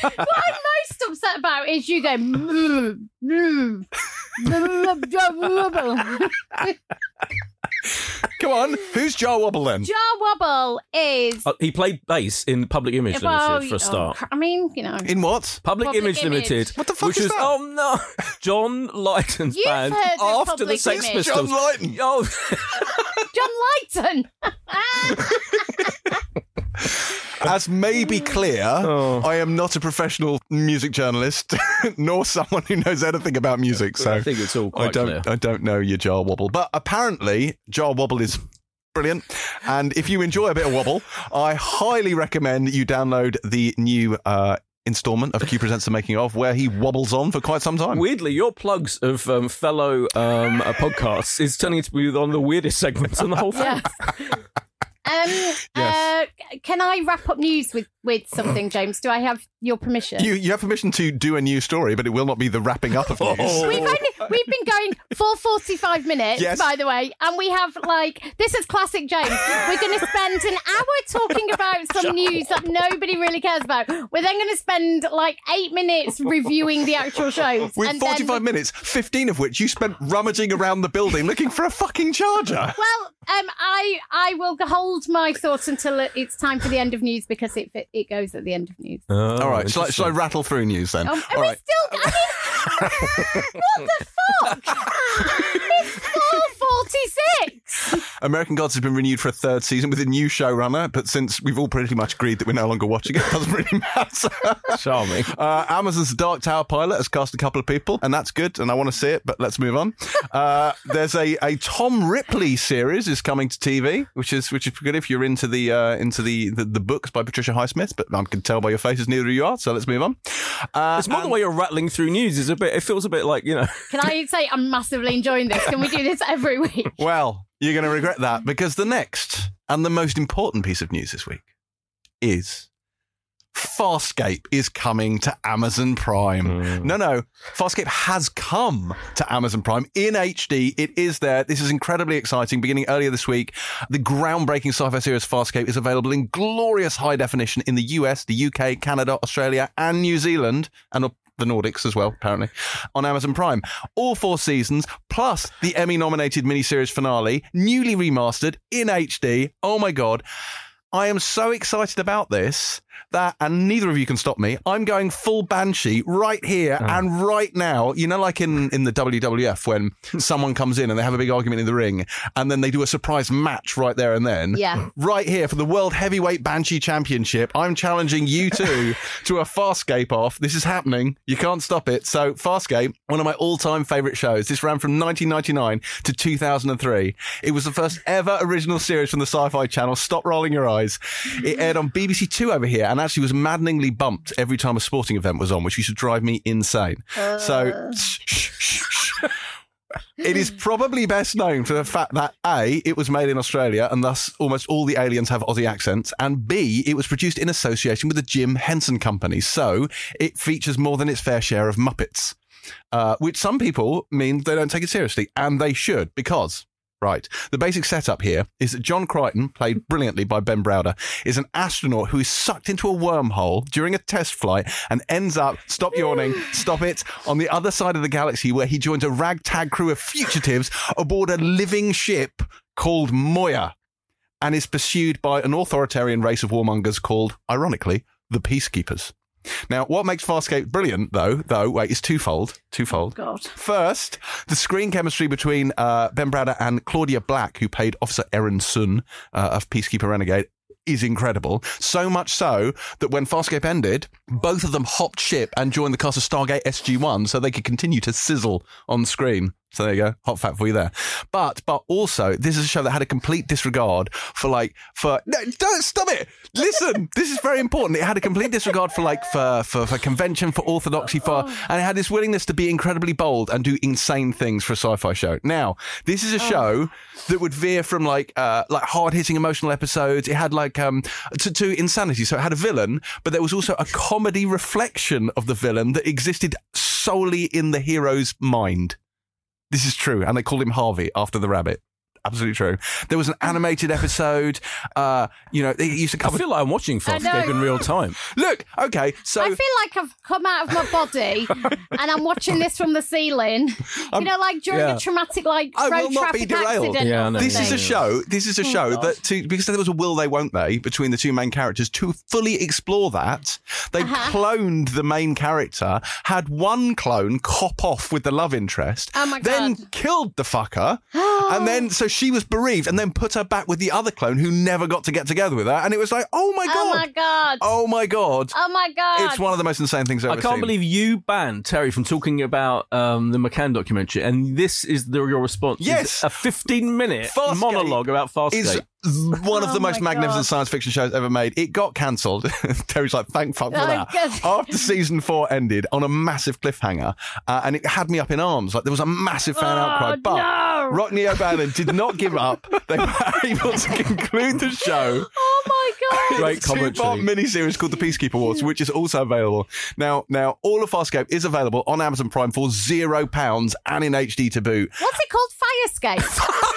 what I'm most upset about is you go. "Mm, mm, mm, Jah Wobble. Come on, who's Jah Wobble then? Jah Wobble is. Uh, he played bass in Public Image well, Limited for a start. oh, I mean, you know. In what? Public, Public Image, Image. Limited. What the fuck which is was, that? Oh no, John Lydon's You've band heard of after the Public Sex Image. John Pistols. Lydon. Oh, John Lighton. As may be clear, Oh. I am not a professional music journalist, nor someone who knows anything about music. So I think it's all I quite don't, clear. I don't know your Jah Wobble, but apparently Jah Wobble is brilliant. And if you enjoy a bit of wobble, I highly recommend you download the new uh, installment of Q Presents the Making of, where he wobbles on for quite some time. Weirdly, your plugs of um, fellow um, uh, podcasts is turning to be one of the weirdest segments on the whole thing. Yes. Um, uh, can I wrap up news with, with something, James? Do I have your permission? You, you have permission to do a new story, but it will not be the wrapping up of news. Oh. We've only we've been going for forty five minutes, Yes. by the way, and we have like this is classic James. We're going to spend an hour talking about some news that nobody really cares about. We're then going to spend like eight minutes reviewing the actual shows. With and 45 then, minutes, 15 of which you spent rummaging around the building looking for a fucking charger. Well, um, I I will hold my thoughts until it's time for the end of news because it it goes at the end of news. Oh, All right, shall I, shall I rattle through news then? Um, All are we still? I mean, what the fuck? It's four forty six. American Gods has been renewed for a third season with a new showrunner, but since we've all pretty much agreed that we're no longer watching it, it doesn't really matter. Charming. Uh, Amazon's Dark Tower pilot has cast a couple of people, and that's good, and I want to see it, but let's move on. Uh, there's a, a Tom Ripley series is coming to TV, which is which is good if you're into the uh, into the, the, the books by Patricia Highsmith, but I can tell by your faces neither of you are, so let's move on. Uh, It's more the way you're rattling through news. Is a bit. It feels a bit like you know. Can I say I'm massively enjoying this? Can we do this every week? Well, you're going to regret that because the next and the most important piece of news this week is Farscape is coming to Amazon Prime. Mm. No, no, Farscape has come to Amazon Prime in HD. It is there. This is incredibly exciting. Beginning earlier this week, the groundbreaking sci-fi series Farscape is available in glorious high definition in the US, the UK, Canada, Australia, and New Zealand, and the Nordics as well, apparently, on Amazon Prime. All four seasons, plus the Emmy nominated miniseries finale, newly remastered in HD. Oh my God. I am so excited about this that, and neither of you can stop me. I'm going full banshee right here oh. and right now. You know, like in, in the WWF when someone comes in and they have a big argument in the ring and then they do a surprise match right there and then. Yeah. Right here for the World Heavyweight Banshee Championship. I'm challenging you two to a Farscape off. This is happening. You can't stop it. So, Farscape, one of my all time favourite shows. This ran from 1999 to 2003. It was the first ever original series from the Sci Fi Channel. Stop rolling your eyes. It aired on BBC Two over here and actually was maddeningly bumped every time a sporting event was on, which used to drive me insane. So, shh, shh. It is probably best known for the fact that A, it was made in Australia and thus almost all the aliens have Aussie accents, and B, it was produced in association with the Jim Henson Company. So it features more than its fair share of Muppets, uh, which some people mean they don't take it seriously, and they should because. Right. The basic setup here is that John Crichton, played brilliantly by Ben Browder, is an astronaut who is sucked into a wormhole during a test flight and ends up, stop yawning, stop it, on the other side of the galaxy where he joins a ragtag crew of fugitives aboard a living ship called Moya and is pursued by an authoritarian race of warmongers called, ironically, the Peacekeepers. Now, what makes Farscape brilliant, though, though, wait, is twofold. Twofold. God. First, the screen chemistry between uh, Ben Browder and Claudia Black, who played Officer Aeryn Sun uh, of Peacekeeper Renegade, is incredible. So much so that when Farscape ended, both of them hopped ship and joined the cast of Stargate SG-1 so they could continue to sizzle on screen. So there you go, hot fact for you there. But but also, this is a show that had a complete disregard for like for no, don't stop it. Listen, this is very important. It had a complete disregard for like for for, for convention, for orthodoxy, for and it had this willingness to be incredibly bold and do insane things for a sci-fi show. Now, this is a show that would veer from like uh like hard hitting emotional episodes. It had like um to, to insanity. So it had a villain, but there was also a comedy reflection of the villain that existed solely in the hero's mind. This is true. And they called him Harvey after the rabbit. Absolutely true. There was an animated episode. Uh, you know, they used to come. I cover. feel like I'm watching I know. In real time. Look, okay, so I feel like I've come out of my body and I'm watching this from the ceiling. you know, like during yeah. a traumatic like I road will not be traffic derailed. accident. Yeah, I or know. this is a show. This is a show God. that to because there was a will they won't they between the two main characters to fully explore that. They Uh-huh. cloned the main character, had one clone cop off with the love interest, Oh my then God. killed the fucker, and then so she was bereaved, and then put her back with the other clone who never got to get together with her, and it was like, oh my god, Oh my god. oh my god. Oh my god. It's one of the most insane things I've I ever can't seen. believe you banned Terri from talking about um, the McCann documentary, and this is the, your response. is Yes. a 15 minute Farscape monologue about Farscape. is one of Oh the most magnificent God. science fiction shows ever made. It got cancelled. Terri's like, thank fuck for Oh, that. good. After season four ended on a massive cliffhanger, uh, and it had me up in arms. Like there was a massive fan Oh, outcry. But no. Rockne O'Bannon did not give up. They were able to conclude the show. oh my god. Great It's a two-part miniseries called The Peacekeeper Wars, which is also available now. Now, all of Farscape is available on Amazon Prime for zero pounds and in HD to boot. What's it called? Fire escape.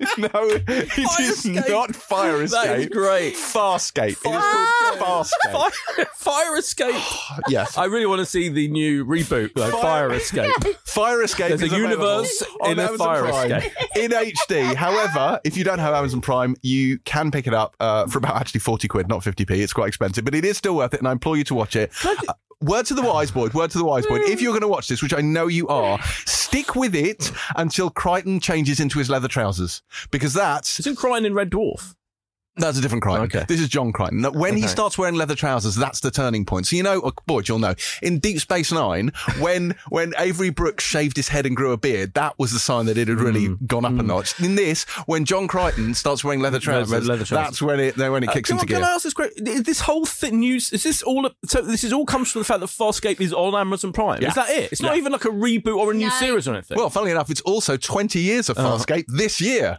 no, it is not Fire Escape. That is great. Farscape. It is called Farscape. Fire, fire escape. Yes. I really want to see the new reboot, like Fire Escape. Fire Escape There's a universe in a Amazon Fire Prime Escape. in HD. However, if you don't have Amazon Prime, you can pick it up uh, for about actually 40 quid, not 50p. It's quite expensive, but it is still worth it, and I implore you to watch it. Word to the wise boy, word to the wise boy. If you're going to watch this, which I know you are, stick with it until Crichton changes into his leather trousers. Because that's Isn't Kryten in Red Dwarf? That's a different Crichton. Okay. This is John Crichton. Now, When he starts wearing leather trousers, that's the turning point. So you know, oh, Boyd, you'll know. In Deep Space Nine, when when Avery Brooks shaved his head and grew a beard, that was the sign that it had really Mm. gone up a notch. In this, when John Crichton starts wearing leather trousers, red leather trousers. that's when it when it kicks Uh, into can, I- gear. can I ask this question? Is this whole thing news? Is this all? So this is all comes from the fact that Farscape is on Amazon Prime. Yeah. Is that it? It's not even like a reboot or a new No. series or anything. Well, funnily enough, it's also 20 years of Uh-huh. Farscape this year.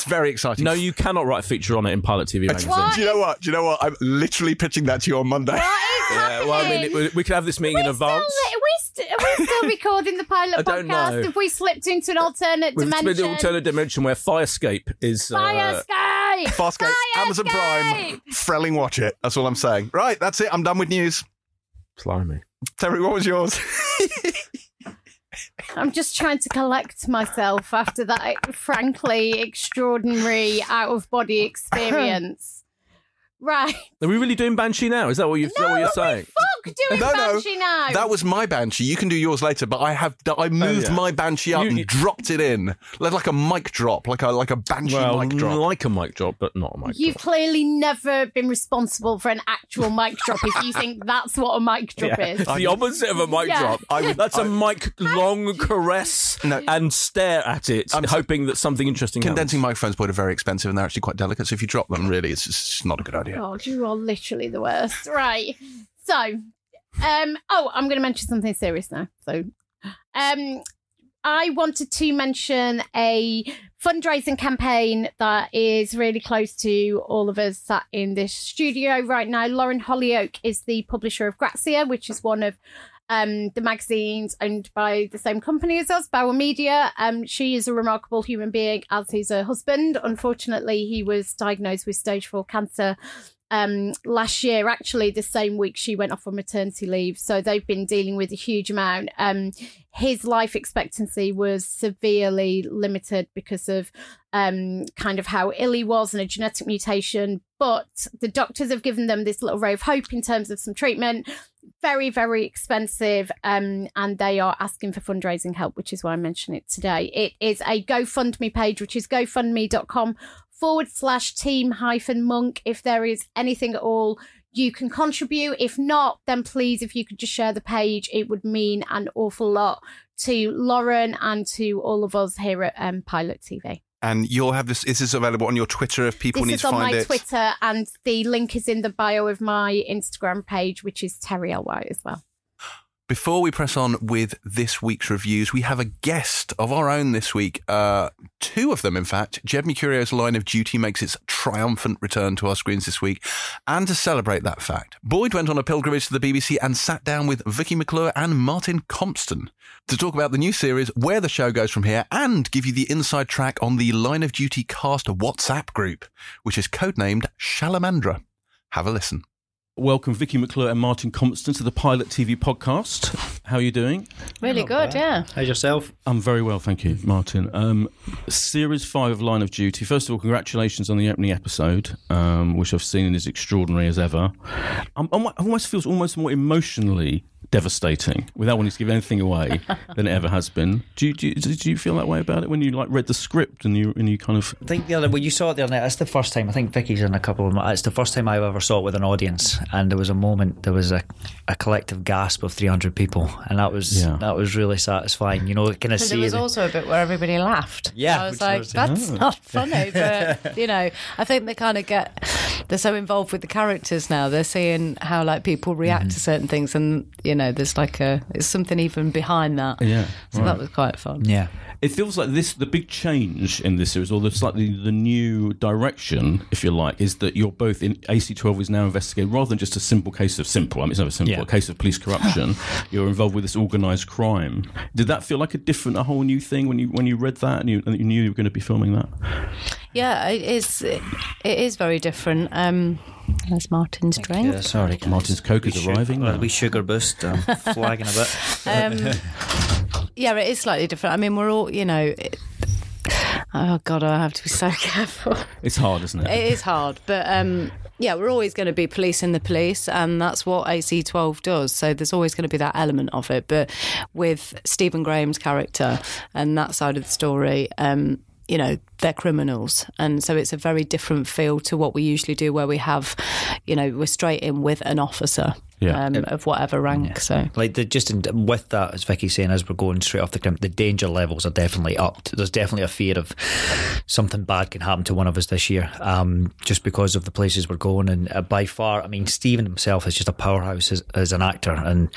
It's very exciting. no, you cannot write a feature on it in Pilot TV magazine. What? Do you know what? Do you know what? I'm literally pitching that to you on Monday. What is Yeah, happening? well, I mean, it- we, we could have this meeting in Are we still- advance. Are we, st- are we still recording the pilot I don't podcast? know. Have we slipped into an alternate We've been dimension? the alternate dimension where Firescape is. Fire Uh, escape! Farscape, Fire Amazon Prime, escape! Frelling watch it. That's all I'm saying. Right, that's it. I'm done with news. Slimy. Terri, what was yours? I'm just trying to collect myself after that frankly extraordinary out of body experience. right. Are we really doing Banshee now? Is that what, you, is that what you're saying? Fuck doing No, no. Banshee now. That was my banshee. You can do yours later, but I have I oh, moved yeah. my banshee up You- and you- dropped it in, like, like a mic drop, like a like a banshee Well, mic drop. like a mic drop, but not a mic drop. You've drop. clearly never been responsible for an actual mic drop if you think that's what a mic drop Yeah. is. It's the opposite of a mic Yeah. drop. I would- That's a I- mic long caress No. and stare at it, I'm- hoping that something interesting Condensing happens. microphones, Boyd, are very expensive and they're actually quite delicate. So if you drop them, really, it's just not a good idea. God, you are literally the worst. Right. So, um, oh, I'm going to mention something serious now. So, um, I wanted to mention a fundraising campaign that is really close to all of us sat in this studio right now. Lauren Hollyoak is the publisher of Grazia, which is one of um, the magazines owned by the same company as us, Bauer Media. Um, she is a remarkable human being, as is her husband. Unfortunately, he was diagnosed with stage four cancer um, last year, actually, the same week she went off on maternity leave. So they've been dealing with a huge amount. Um, his life expectancy was severely limited because of um, kind of how ill he was and a genetic mutation. But the doctors have given them this little ray of hope in terms of some treatment. Very, very expensive. Um, and they are asking for fundraising help, which is why I mention it today. It is a GoFundMe page, which is gofundme.com forward slash team hyphen monk. If there is anything at all you can contribute. If not, then please, if you could just share the page, it would mean an awful lot to Lauren and to all of us here at um, Pilot TV. And you'll have this. Is this available on your Twitter if people This need is to on my it? Twitter, and the link is in the bio of my Instagram page, which is Terri L. White as well. Before we press on with this week's reviews, we have a guest of our own this week. Uh, two of them, in fact. Jed Mercurio's Line of Duty makes its triumphant return to our screens this week. And to celebrate that fact, Boyd went on a pilgrimage to the BBC and sat down with Vicky McClure and Martin Compston to talk about the new series, where the show goes from here, and give you the inside track on the Line of Duty cast WhatsApp group, which is codenamed Shalamandra. Have a listen. Welcome, Vicky McClure and Martin Compston to the Pilot TV podcast. How are you doing? Really good, yeah. How's yourself? I'm very well, thank you, Martin. Um, series five of Line of Duty. First of all, congratulations on the opening episode, um, which I've seen and is extraordinary as ever. I'm, I'm, it almost feels almost more emotionally devastating, without wanting to give anything away, than it ever has been. Do you, do you, do you feel that way about it when you like read the script and you and you kind of I think the other when you saw it the other night, that's the first time. I think Vicky's in a couple of. It's the first time I've ever saw it with an audience, and there was a moment, there was a, a collective gasp of three hundred people, and that was Yeah. that was really satisfying. You know, kind of But there was the- also a bit where everybody laughed. Yeah, I was like, was- that's not funny. But you know, I think they kind of get they're so involved with the characters now. They're seeing how like people react Mm-hmm. to certain things, and you know, there's like a it's something even behind that. yeah. So that was quite fun. yeah, It feels like this the big change in this series, or the slightly the new direction, if you like, is that you're both in AC12 is now investigating rather than just a simple case of simple. I mean, it's never simple. Yeah. A case of police corruption. you're involved with this organised crime. Did that feel like a different, a whole new thing when you when you read that and you, and you knew you were going to be filming that? Yeah, it is. It is very different. Um, there's Martin's drink. yeah. Sorry, guys. Martin's Coke is Wee sugar- arriving uh, now. wee sugar boost, um, flagging a bit. Um, yeah, it is slightly different. I mean, we're all, you know. It, oh God, I have to be so careful. It's hard, isn't it? It is hard, but um, yeah, we're always going to be policing the police, and that's what AC12 does. So there's always going to be that element of it. But with Stephen Graham's character and that side of the story, um, you know, they're criminals, and so it's a very different feel to what we usually do, where we have, you know, we're straight in with an officer Yeah. um, of whatever rank. So Like the, just in, with that, as Vicky's saying, as we're going straight off the crimp, the danger levels are definitely upped. There's definitely a fear of something bad can happen to one of us this year, um, just because of the places we're going. And uh, by far, I mean, Stephen himself is just a powerhouse as, as an actor, and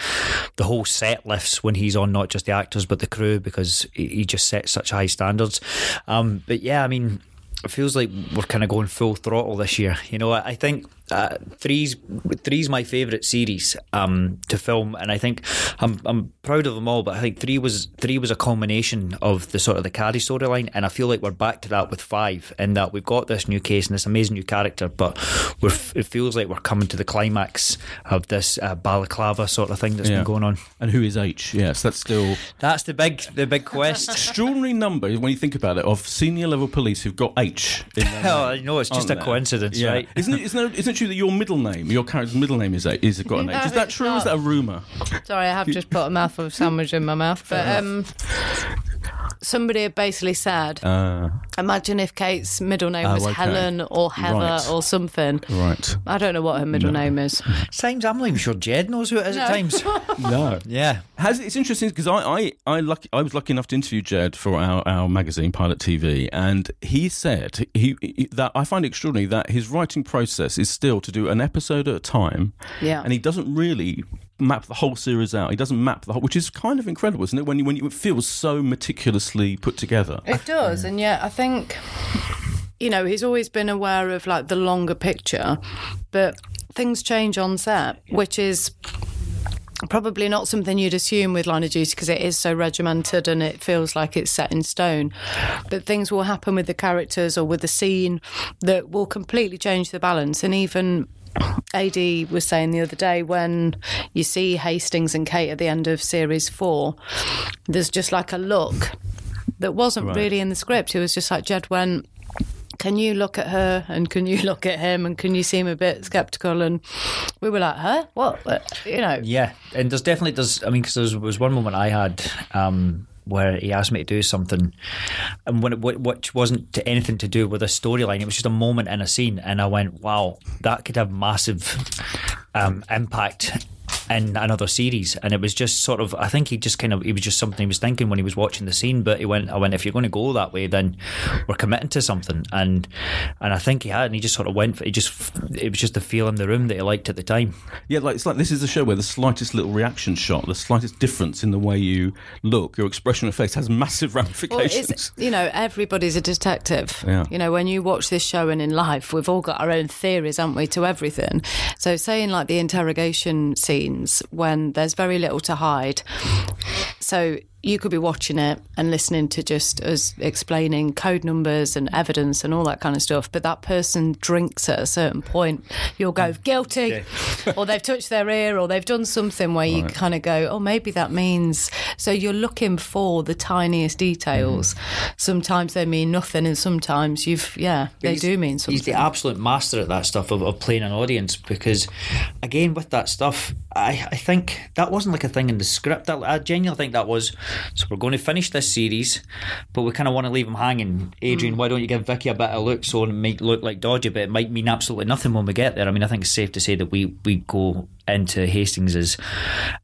the whole set lifts when he's on, not just the actors but the crew, because he, he just sets such high standards. Um, but yeah, I mean. It feels like we're kind of going full throttle this year. You know, I I think uh, three's three's my favourite series um, to film, and I think I'm I'm proud of them all. But I think three was three was a culmination of the sort of the Caddy storyline, and I feel like we're back to that with five, in that we've got this new case and this amazing new character, but we're it feels like we're coming to the climax of this uh, balaclava sort of thing that's Yeah. been going on. and who is H? Yes, that's still That's the big the big quest. extraordinary number when you think about it of senior level police who've got H. In their oh, know it's just a there? coincidence, Yeah. right? Isn't it? Isn't it, isn't it true that your middle name, your character's middle name is a, is got a name? No, is that true? or Is that a rumor? Sorry, I have just put a mouthful of sandwich in my mouth. But um, somebody had basically said, Uh, imagine if Kate's middle name Oh, was okay. Helen or Heather Right. or something. right. I don't know what her middle name is. Times I'm not even sure Jed knows who it is at times. No. yeah. Has it's interesting because I I I, lucky, I was lucky enough to interview Jed for our, our magazine Pilot TV, and he said he, he that I find it extraordinary that his writing process is still to do an episode at a time, Yeah. and he doesn't really map the whole series out. He doesn't map the whole, which is kind of incredible, isn't it? When you when you, it feels so meticulously put together. It does, and yet I think you know he's always been aware of like the longer picture, but things change on set, which is probably not something you'd assume with Line of Duty because it is so regimented and it feels like it's set in stone. But things will happen with the characters or with the scene that will completely change the balance, and even. AD was saying the other day when you see Hastings and Kate at the end of series four, there's just like a look that wasn't Right. really in the script. It was just like Jed went, Can you look at her and can you look at him and can you seem a bit skeptical? And we were like, Huh? What? You know, Yeah, and there's definitely there's. I mean, because there was one moment I had um, where he asked me to do something, and when it, which wasn't anything to do with a storyline, it was just a moment in a scene, and I went, "Wow, that could have massive um, impact." In another series. And it was just sort of, I think he just kind of, it was just something he was thinking when he was watching the scene. But he went, I went, if you're going to go that way, then we're committing to something. And and I think he had, and he just sort of went for it. Just it was just the feel in the room that he liked at the time. Yeah, like it's like this is a show where the slightest little reaction shot, the slightest difference in the way you look, your expression of face has massive ramifications. it's, you know, everybody's a detective. Yeah. You know, when you watch this show and in life, we've all got our own theories, haven't we, to everything. So, saying like the interrogation scenes when there's very little to hide. So, you could be watching it and listening to just us explaining code numbers and evidence and all that kind of stuff. But that person drinks at a certain point, you'll go guilty, or they've touched their ear, or they've done something where you kind of go, oh, maybe that means. So you're looking for the tiniest details. Mm-hmm. Sometimes they mean nothing, and sometimes you've, yeah, they do mean something. He's the absolute master at that stuff of, of playing an audience because, again, with that stuff, I, I think that wasn't like a thing in the script. I, I genuinely think that was so we're going to finish this series, but we kind of want to leave them hanging. Adrian, mm. why don't you give Vicky a bit of look so it might look like dodgy, but it might mean absolutely nothing when we get there. I mean, I think it's safe to say that we, we go into Hastings'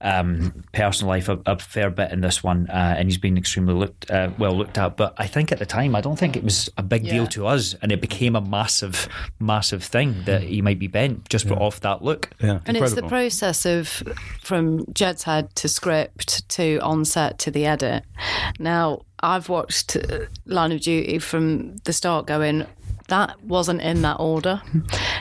um, personal life a, a fair bit in this one, uh, and he's been extremely looked uh, well looked at. But I think at the time, I don't think it was a big deal to us, and it became a massive, massive thing that he might be bent just off that look. yeah, And it's the process of from Jed's head to script to onset to the edit. Now, I've watched Line of Duty from the start going, that wasn't in that order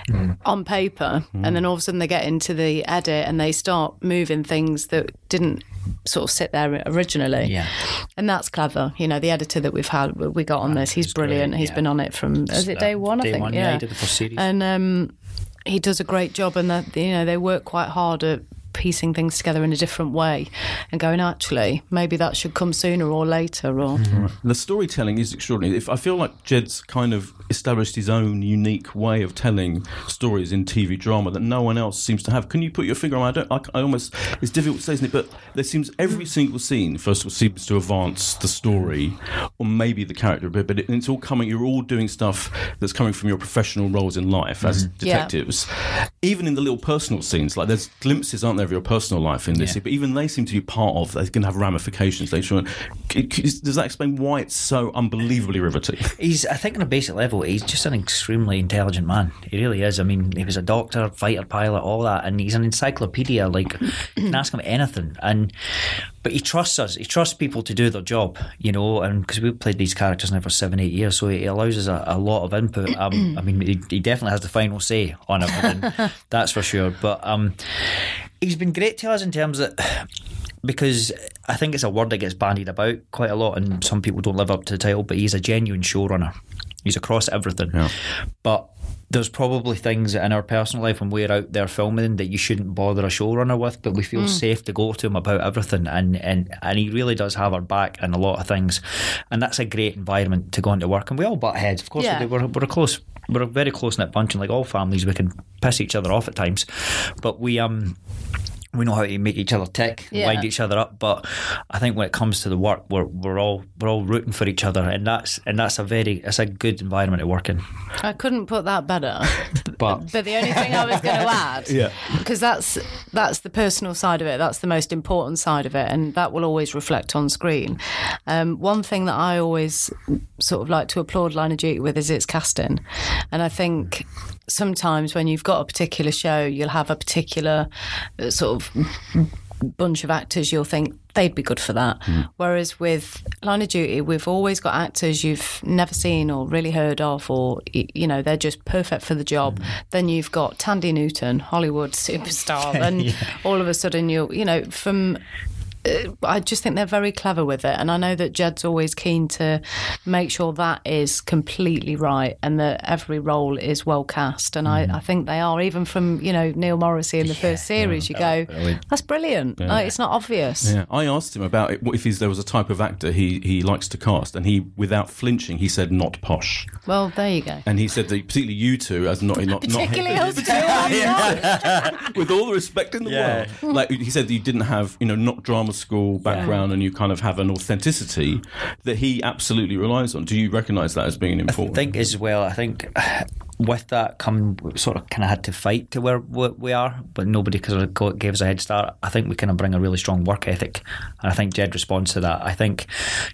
mm. on paper. And mm. then all of a sudden they get into the edit and they start moving things that didn't sort of sit there originally. Yeah. And that's clever. You know, the editor that we've had, we got on this, he's he's great, brilliant. He's yeah. been on it from, is it uh, day one? I think. one, yeah, he did the first series. And um, he does a great job, and that you know they work quite hard at piecing things together in a different way, and going actually maybe that should come sooner or later, or mm-hmm. The storytelling is extraordinary. If I feel like Jed's kind of established his own unique way of telling stories in TV drama that no one else seems to have. Can you put your finger on? I don't. I, I almost. It's difficult to say, isn't it? But there seems every single scene first of all seems to advance the story, or maybe the character a bit. But it, it's all coming. You're all doing stuff that's coming from your professional roles in life as mm-hmm. Yeah. detectives. Even in the little personal scenes, like there's glimpses, aren't there, of your personal life in this? Yeah. But even they seem to be part of. They're going to have ramifications later on. Does that explain why it's so unbelievably riveting? He's, I think, on a basic level, he's just an extremely intelligent man. He really is. I mean, he was a doctor, fighter pilot, all that, and he's an encyclopedia. Like, you can ask him anything, and but he trusts us. He trusts people to do their job, you know. And because we've played these characters now for seven, eight years, so he allows us a, a lot of input. Um, I mean, he, he definitely has the final say on everything. that's for sure. But um, he's been great to us in terms that because I think it's a word that gets bandied about quite a lot, and some people don't live up to the title. But he's a genuine showrunner. He's across everything. But there's probably things in our personal life when we're out there filming that you shouldn't bother a showrunner with, but we feel safe to go to him about everything, and, and and he really does have our back in a lot of things, and that's a great environment to go into work. And we all butt heads, of course. Yeah. We do. We're, we're a close, we're a very close knit bunch, and like all families, we can piss each other off at times, but we um we know how to make each other tick, Yeah. wind each other up. But I think when it comes to the work, we're we're all we're all rooting for each other, and that's and that's a very it's a good environment to work in. I couldn't put that better. But But the only thing I was going to add, Yeah. because that's that's the personal side of it. That's the most important side of it, and that will always reflect on screen. Um, one thing that I always sort of like to applaud Line of Duty with is its casting, and I think sometimes when you've got a particular show, you'll have a particular uh, sort of bunch of actors you'll think they'd be good for that. Whereas with Line of Duty, we've always got actors you've never seen or really heard of, or you know they're just perfect for the job. Then you've got Thandie Newton, Hollywood superstar, and all of a sudden you're you know from. Uh, I just think they're very clever with it, and I know that Jed's always keen to make sure that is completely right and that every role is well cast. And I, I think they are, even from you know Neil Morrissey in the first series. you go, that's brilliant. Like, it's not obvious. Yeah, I asked him about it, if he's, there was a type of actor he, he likes to cast, and he, without flinching, he said not posh, Well, there you go. and he said that particularly you two as not not Particularly not, us two, I'm not. with all the respect in the Yeah. world. Like he said, that you didn't have you know not drama drama school background and you kind of have an authenticity that he absolutely relies on. Do you recognise that as being important? I think as well. I think with that come sort of kind of had to fight to where we are, but nobody kind of gave us a head start. I think we kind of bring a really strong work ethic, and I think Jed responds to that. I think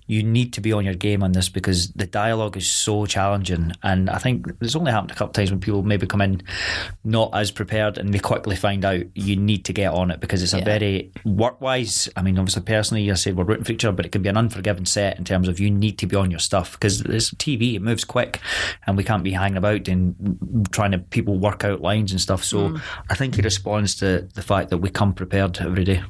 you need to be on your game on this because the dialogue is so challenging, and I think it's only happened a couple of times when people maybe come in not as prepared and they quickly find out you need to get on it because it's a very work wise. I mean, obviously, personally, I said we're rooting for each other, but it can be an unforgiving set in terms of you need to be on your stuff because it's TV, it moves quick, and we can't be hanging about and trying to people work out lines and stuff. So mm. I think he responds to the fact that we come prepared every day.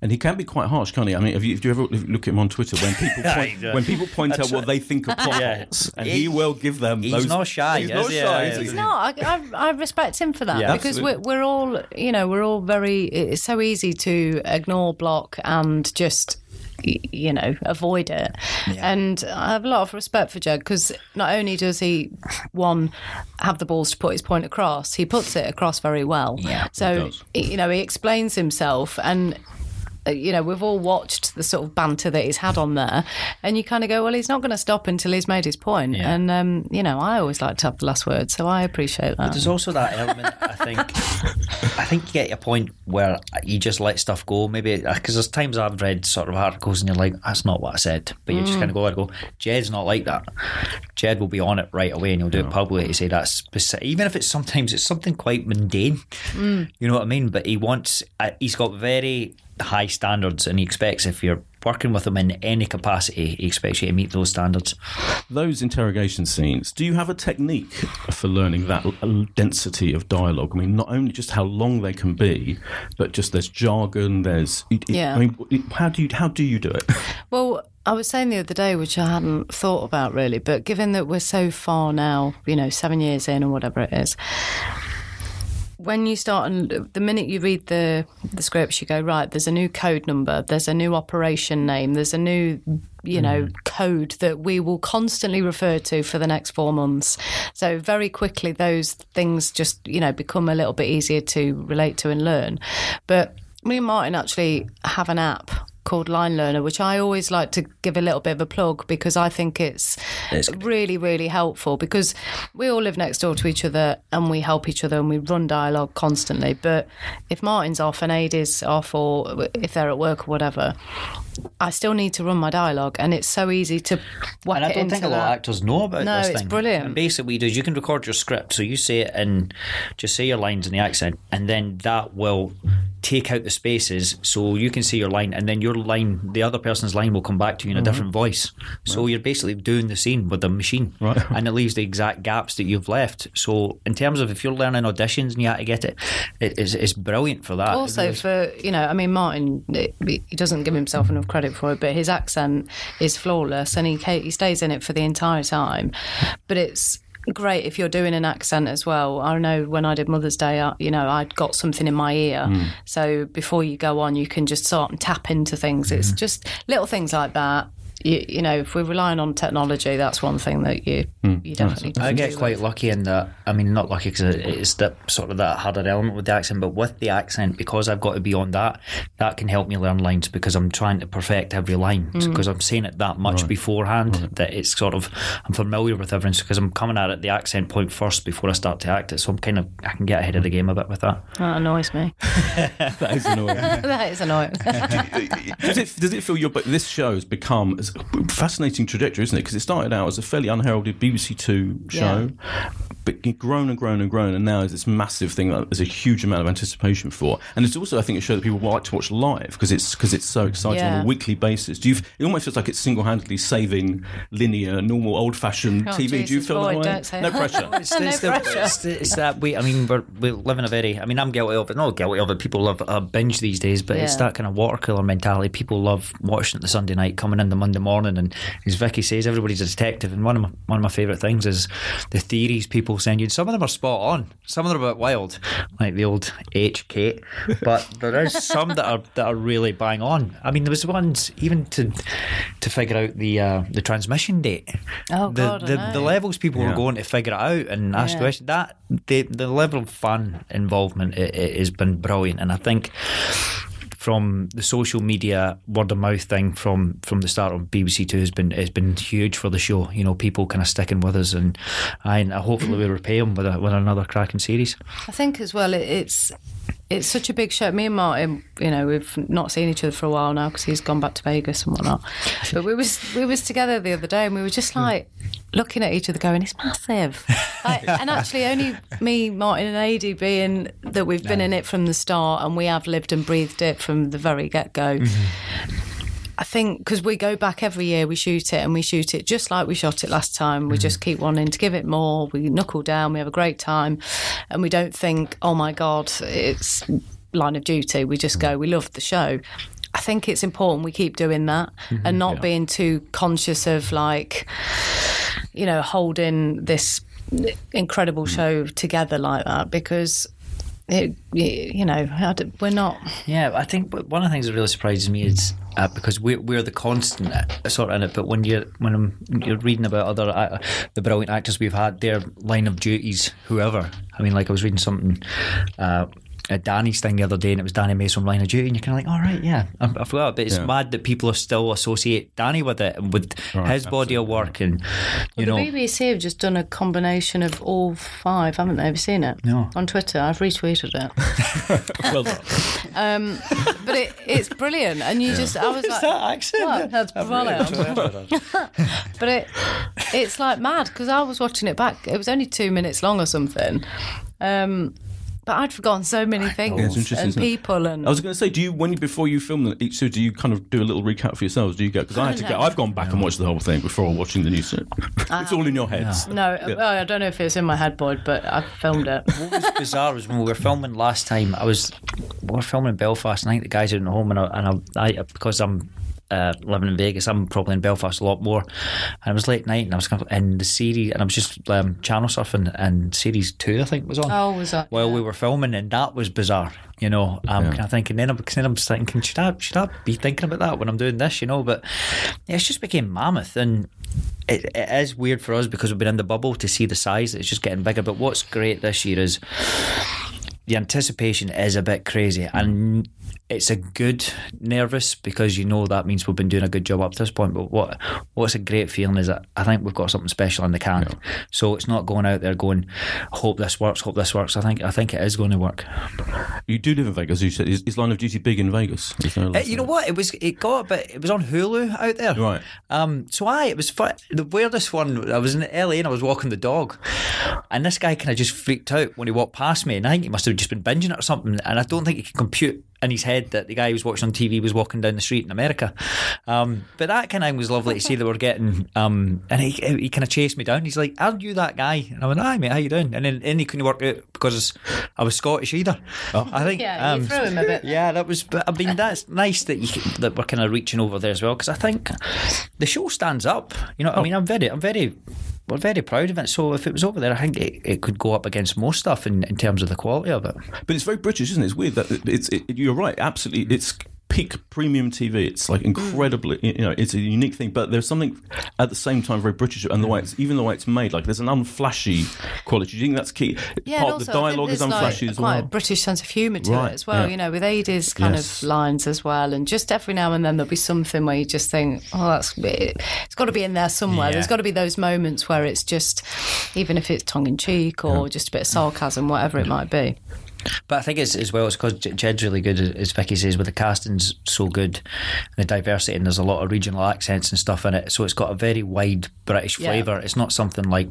And he can be quite harsh, can't he? I mean, have you, have you ever look at him on Twitter when people point, Yeah. when people point out what they think are plot Yeah. and He- he will give them. he's those, not shy, He's is not he? shy. Yeah, is he? He's not. I, I, I respect him for that Yeah. because we're, we're all, you know, we're all very. It's so easy to ignore, block, and just, y- you know, avoid it. And I have a lot of respect for Jed because not only does he one have the balls to put his point across, he puts it across very well. Yeah, so you know, he explains himself and you know, we've all watched the sort of banter that he's had on there, and you kind of go, well, he's not going to stop until he's made his point. Yeah. And um, you know, I always like to have the last word, so I appreciate that. There's also that element. I think. I think you get to a point where you just let stuff go. Maybe because there's times I've read sort of articles and you're like, "That's not what I said," but you just kind of go and go. Jed's not like that. Jed will be on it right away and he'll do it publicly to say that's specific. Even if it's sometimes it's something quite mundane. You know what I mean? But he wants. Uh, he's got very high standards and he expects if you're working with him in any capacity, he expects you to meet those standards. Those interrogation scenes. Do you have a technique for learning that density of dialogue? I mean, not only just how long they can be, but just there's jargon. There's it- it- Yeah. I mean, how do you how do you do it? Well, I was saying the other day, which I hadn't thought about really, but given that we're so far now, you know, seven years in or whatever it is, when you start and the minute you read the the scripts, you go right. There's a new code number. There's a new operation name. There's a new you know mm. code that we will constantly refer to for the next four months. So very quickly, those things just you know become a little bit easier to relate to and learn. But me and Martin actually have an app called Line Learner, which I always like to give a little bit of a plug because I think it's really, really helpful because we all live next door to each other and we help each other and we run dialogue constantly. But if Martin's off and Aid is off or if they're at work or whatever, I still need to run my dialogue and it's so easy to whack And I don't into think a lot that. of actors know about No, this it's thing. brilliant. And basically, what you do is you can record your script, so you say it and just say your lines in the accent, and then that will take out the spaces, so you can say your line, and then your line, the other person's line, will come back to you in a mm-hmm. different voice. So you're basically doing the scene with the machine, Right. and it leaves the exact gaps that you've left. So in terms of if you're learning auditions and you have to get it, it is it's brilliant for that. also for you know i mean martin he doesn't give himself credit for it but his accent is flawless and he he stays in it for the entire time. But it's great if you're doing an accent as well. I know when i did mother's day I, you know i'd got something in my ear. Hmm. So before you go on you can just sort and tap into things. It's hmm. just little things like that you, you know if we're relying on technology that's one thing that you hmm. you definitely I get quite with. lucky in that. I mean, not lucky because it's that sort of that harder element with the accent, but with the accent, because I've got to be on that, that can help me learn lines because I'm trying to perfect every line hmm. because I'm saying it that much beforehand that it's sort of I'm familiar with everything because I'm coming at it the accent point first before I start to act it. So I'm kind of I can get ahead of the game a bit with that. that annoys me that is annoying. that is annoying does it does it feel your but this show has become a fascinating trajectory, isn't it? Because it started out as a fairly unheralded BBC Two show, but grown and grown and grown, and now is this massive thing that there's a huge amount of anticipation for. And it's also, I think, a show that people like to watch live because it's because it's so exciting on a weekly basis. Do you? It almost feels like it's single handedly saving linear, normal, old fashioned Oh, TV. Do you feel Boyd, that way? don't say no pressure. It's, No it's, the, pressure. it's, it's that we. I mean, we're, we live in a very. I mean, I'm guilty of it. Not guilty of it. People love a binge these days, but it's that kind of water cooler mentality. People love watching it the Sunday night, coming in the Monday morning, and as Vicky says, everybody's a detective. And one of my one of my favourite things is the theories people send you. Some of them are spot on. Some of them are a bit wild, like the old H Kate. But there is some that are that are really bang on. I mean, there was ones even to to figure out the uh, the transmission date. Oh, the, God, the, the levels people Yeah. were going to figure it out and ask Yeah. questions. That the the level of fun involvement i i has been brilliant, and I think from the social media word of mouth thing from from the start of BBC Two has been has been huge for the show. You know, people kind of sticking with us, and and hopefully we repay them with a, with another cracking series. I think as well, it's it's such a big show. Me and Martin, you know, we've not seen each other for a while now because he's gone back to Vegas and whatnot. But we was we was together the other day and we were just hmm. like looking at each other, going, "It's massive." like, and actually, only me, Martin, and Adi being that we've been in it from the start and we have lived and breathed it from the very get go. Mm-hmm. I think because we go back every year, we shoot it and we shoot it just like we shot it last time. We mm-hmm. just keep wanting to give it more. We knuckle down, we have a great time, and we don't think, oh my God, it's line of duty. We just go, mm-hmm. we love the show. I think it's important we keep doing that mm-hmm. and not being too conscious of like, you know, holding this incredible mm. show together like that because. It, you know, don't- we're not. Yeah, I think one of the things that really surprises me is uh, because we're we're the constant sort of in it. But when you when I'm, you're reading about other uh, the brilliant actors we've had, their line of duties, whoever. I mean, like I was reading something. Uh, at Danny's thing the other day, and it was Danny Mays from Line of Duty, and you're kind of like, all right, yeah, I, I forgot, but it's Yeah. mad that people are still associate Danny with it and with his body of work, and you know, the BBC have just done a combination of all five, haven't they? Have you seen it? No. On Twitter, I've retweeted it. well done. but it, it's brilliant, and you just, I was like, accent? What? That's brilliant. but it, it's like mad because I was watching it back. It was only two minutes long or something. Um, but I'd forgotten so many things Yeah, it's interesting, and people and I was going to say, do you when before you film the- each series, do you kind of do a little recap for yourselves? Do you go? Because I had to No. go. I've gone back and watched the whole thing before watching the new series. it's all in your heads. no, well, I don't know if it's in my head, Boyd, but I filmed it. what was bizarre was when we were filming last time. I was we were filming in Belfast, and I think the guys are at home, and I, and I, I because I'm. Uh, living in Vegas, I'm probably in Belfast a lot more. And it was late night, and I was kind of in the series, and I was just um, channel surfing, and series two, I think, was on. Oh, was that? While we were filming, and that was bizarre, you know. I'm um, kind of thinking, then I'm, then I'm thinking, should I, should I be thinking about that when I'm doing this, you know? But yeah, it's just became mammoth, and it, it is weird for us because we've been in the bubble to see the size. It's just getting bigger. But what's great this year is the anticipation is a bit crazy, and it's a good nervous because you know that means we've been doing a good job up to this point. But what what's a great feeling is that I think we've got something special in the can. So it's not going out there going, hope this works, hope this works. I think I think it is going to work. You do live in Vegas, you said. Is, is Line of Duty big in Vegas? Is there a Uh, you know what? It was it got but. It was on Hulu out there, Right. Um, so I it was fun. the weirdest one. I was in LA and I was walking the dog, and this guy kind of just freaked out when he walked past me, and I think he must have just been binging it or something. And I don't think he could compute in his head that the guy he was watching on TV was walking down the street in America. Um, but that kind of was lovely to see that we're getting. Um, and he, he kind of chased me down. He's like, "Aren't you that guy?" And I went, "Hi mate, how you doing?" And then and he couldn't work out because I was Scottish either. I think Yeah, you um, threw him a bit. yeah, that was. But I mean, that's nice that you can, that we're kind of reaching over there as well because I think the show stands up. You know, I mean, I'm very, I'm very, we're very proud of it. So if it was over there, I think it, it could go up against most stuff in, in terms of the quality of it. But it's very British, isn't it? It's weird that it's. It, you're right. Absolutely, it's peak premium TV. It's like incredibly, mm. you know, it's a unique thing. But there's something at the same time very British, and the way it's even the way it's made. Like there's an unflashy quality. Do you think that's key? Yeah, Part the also think dialogue is there's, like, unflashy as quite a. British sense of humour to Right, it as well. yeah. You know, with Adie's kind Yes. of lines as well, and just every now and then there'll be something where you just think, oh, that's it, it's got to be in there somewhere. Yeah. There's got to be those moments where it's just, even if it's tongue in cheek or just a bit of sarcasm, whatever it might be. But I think it's as well. It's because Jed's really good, as Vicky says, with the casting's so good, and the diversity, and there's a lot of regional accents and stuff in it. So it's got a very wide British Yeah. flavour. It's not something like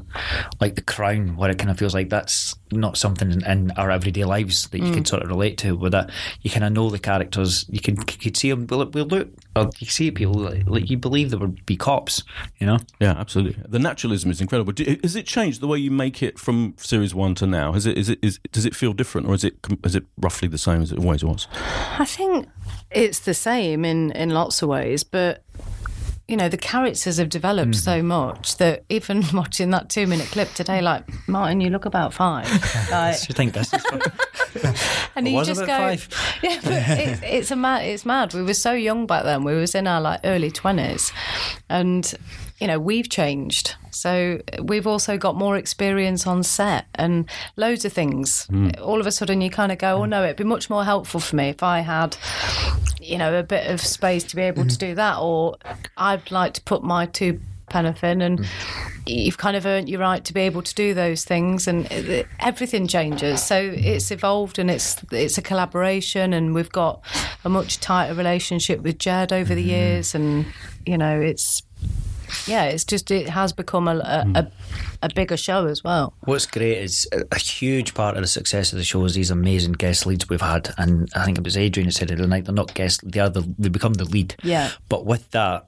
like The Crown, where it kind of feels like that's not something in, in our everyday lives that you can mm. sort of relate to. With that, you kind of know the characters. You can you could see them. We'll, we'll look. Or you see people like, like you believe they would be cops. You know. Yeah, absolutely. The naturalism is incredible. Do, has it changed the way you make it from series one to now? Has it? Is it? Is does it feel different, or is it? com- Is it roughly the same as it always was? I think it's the same in, in lots of ways, but you know, the characters have developed mm-hmm. so much that even watching that two minute clip today, like, Martin, you look about five. Like, you think this is? and you just go, five. yeah, but it's, it's a mad, it's mad. We were so young back then. We was in our like early twenties, and you know we've changed. So we've also got more experience on set and loads of things. Hmm. All of a sudden, you kind of go, "Oh hmm. no, it'd be much more helpful for me if I had." You know, a bit of space to be able to hmm. do that, or I'd like to put my two penneth in, and you've kind of earned your right to be able to do those things, and uh, everything changes. So it's evolved, and it's it's a collaboration, and we've got a much tighter relationship with Jed over the years, and you know, it's yeah, it's just it has become a a, hmm. a, a bigger show as well. What's great is a- a huge part of the success of the show is these amazing guest leads we've had, and I think it was Adrian who said it the night. They're not guests; they are the, they become the lead. Yeah. But with that,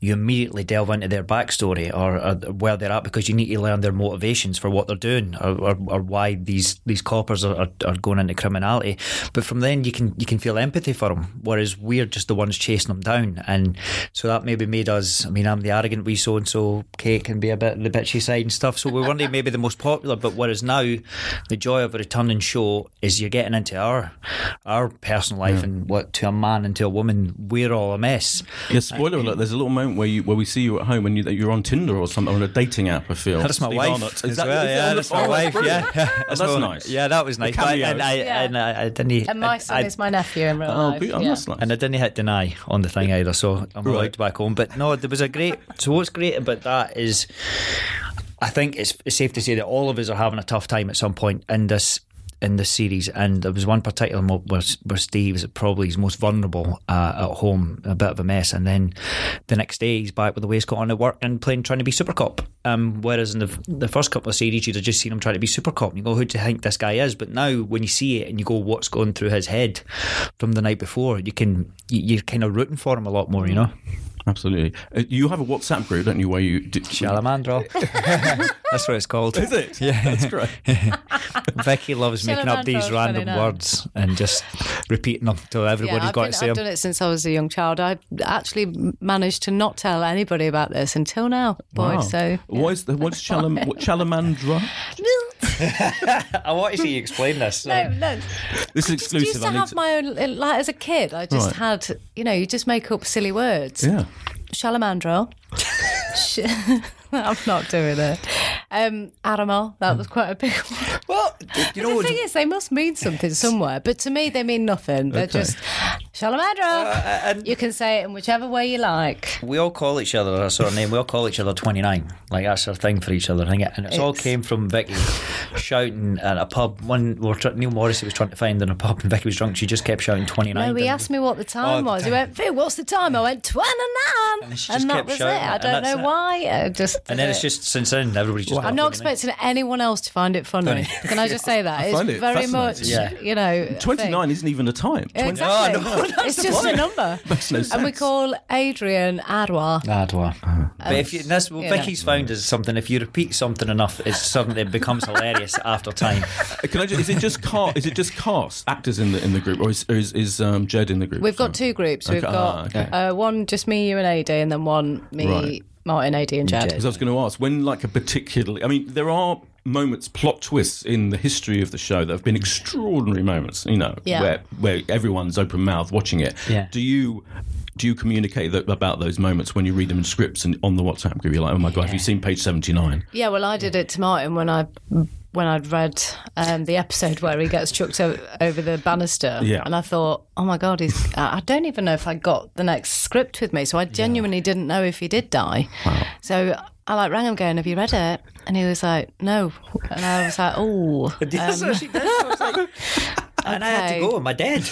you immediately delve into their backstory or, or where they're at because you need to learn their motivations for what they're doing or, or, or why these these coppers are, are, are going into criminality. But from then you can you can feel empathy for them, whereas we're just the ones chasing them down, and so that maybe made us. I mean, I'm the arrogant wee so and so. Kate can be a bit the bitchy side and stuff. So we weren't maybe the most popular, but whereas now the joy of a returning show is you're getting into our our personal life and what to a man and to a woman we're all a mess. Yeah, spoiler alert. There's a little moment where you where we see you at home when you, you're on Tinder or something on a dating app. I feel That's my Steve wife. Arnott. Is that- well, is yeah, that's oh, my wife. Yeah, that's what- nice. Yeah, that was nice. But- and I, Yeah. and I, I didn't. And my son I, is my nephew in real Oh, life. be- oh, yeah. that's nice. and I didn't hit deny on the thing either, so I'm Right. allowed back home. But no, there was a great. So what's great about that is, I think it's, it's safe to say that all of us are having a tough time at some point in this in this series, and there was one particular mo- where, where Steve is probably his most vulnerable uh, at home, a bit of a mess, and then the next day he's back with the waistcoat on at work and playing trying to be super cop. Um, whereas in the the first couple of series you'd have just seen him trying to be super cop, and you go, who do you think this guy is? But now when you see it and you go, what's going through his head from the night before, you can you, you're kind of rooting for him a lot more, you know. Absolutely. Uh, you have a WhatsApp group, don't you? Where you do, Salamandra. That's what it's called. Is it? Yeah. that's great. Vicky loves making up these random words and just repeating them till everybody's I've, got been, to say I've them. done it since I was a young child. I actually managed to not tell anybody about this until now, boy. Wow. So what is the, what's chalam, what, chalamandra? I want to see you explain this. no, um, no. This is exclusive. I used to I have to, my own. Like as a kid, I just Right. had. You know, you just make up silly words. yeah. Shalamandro. I'm not doing it. Um, that was hmm. quite a big one. Well, you know, the thing is, they must mean something somewhere, but to me, they mean nothing. They're Okay. just Shalamandro. Uh, uh, and you can say it in whichever way you like. we all call each other a sort of name. We all call each other 29. Like, that's our thing for each other. I think. And it's all came from Vicky shouting at a pub. One, we Neil Morrissey was trying to find in a pub, and Vicky was drunk. She just kept shouting 29. No, he asked me what the oh, time Oh, was. He went, Viv, what's the time? I went, 29. And And, she just that kept was it. it, I don't know it. why. I just And then it's just since then everybody's just. I'm not 29. expecting anyone else to find it funny. Can I just say that? It's find it very much, Yeah. you know. a thing. 29 isn't even a time. 20 Exactly. Oh, no, it's just a number. Makes no And we call Adrian Adwa. Adwa. But if you, that's what you Vicky's found is something. If you repeat something enough, it's something that becomes hilarious after time. Can I just, is it just cast? Is it just cast actors in the in the group, or is or is, is um, Jed in the group? We've got two groups. We've got ah, okay. uh, one just me, you, and AD, and then one me, Right. Martin, AD, and Jed. Because I was going to ask when, like, a particularly. I mean, there are moments, plot twists in the history of the show that have been extraordinary moments. You know, Yeah. where where everyone's open mouth watching it. Yeah. Do you? Do you communicate that, about those moments when you read them in scripts and on the WhatsApp group? You're like, oh my god, have you seen page seventy nine? Yeah, well, I did it to Martin when I when I'd read um, the episode where he gets chucked o- over the banister, Yeah. and I thought, oh my god, he's. I don't even know if I got the next script with me, so I genuinely didn't know if he did die. So I like rang him going, "Have you read it?" And he was like, "No," and I was like, "Oh." That's what she did. I and I had to go. Am I dead?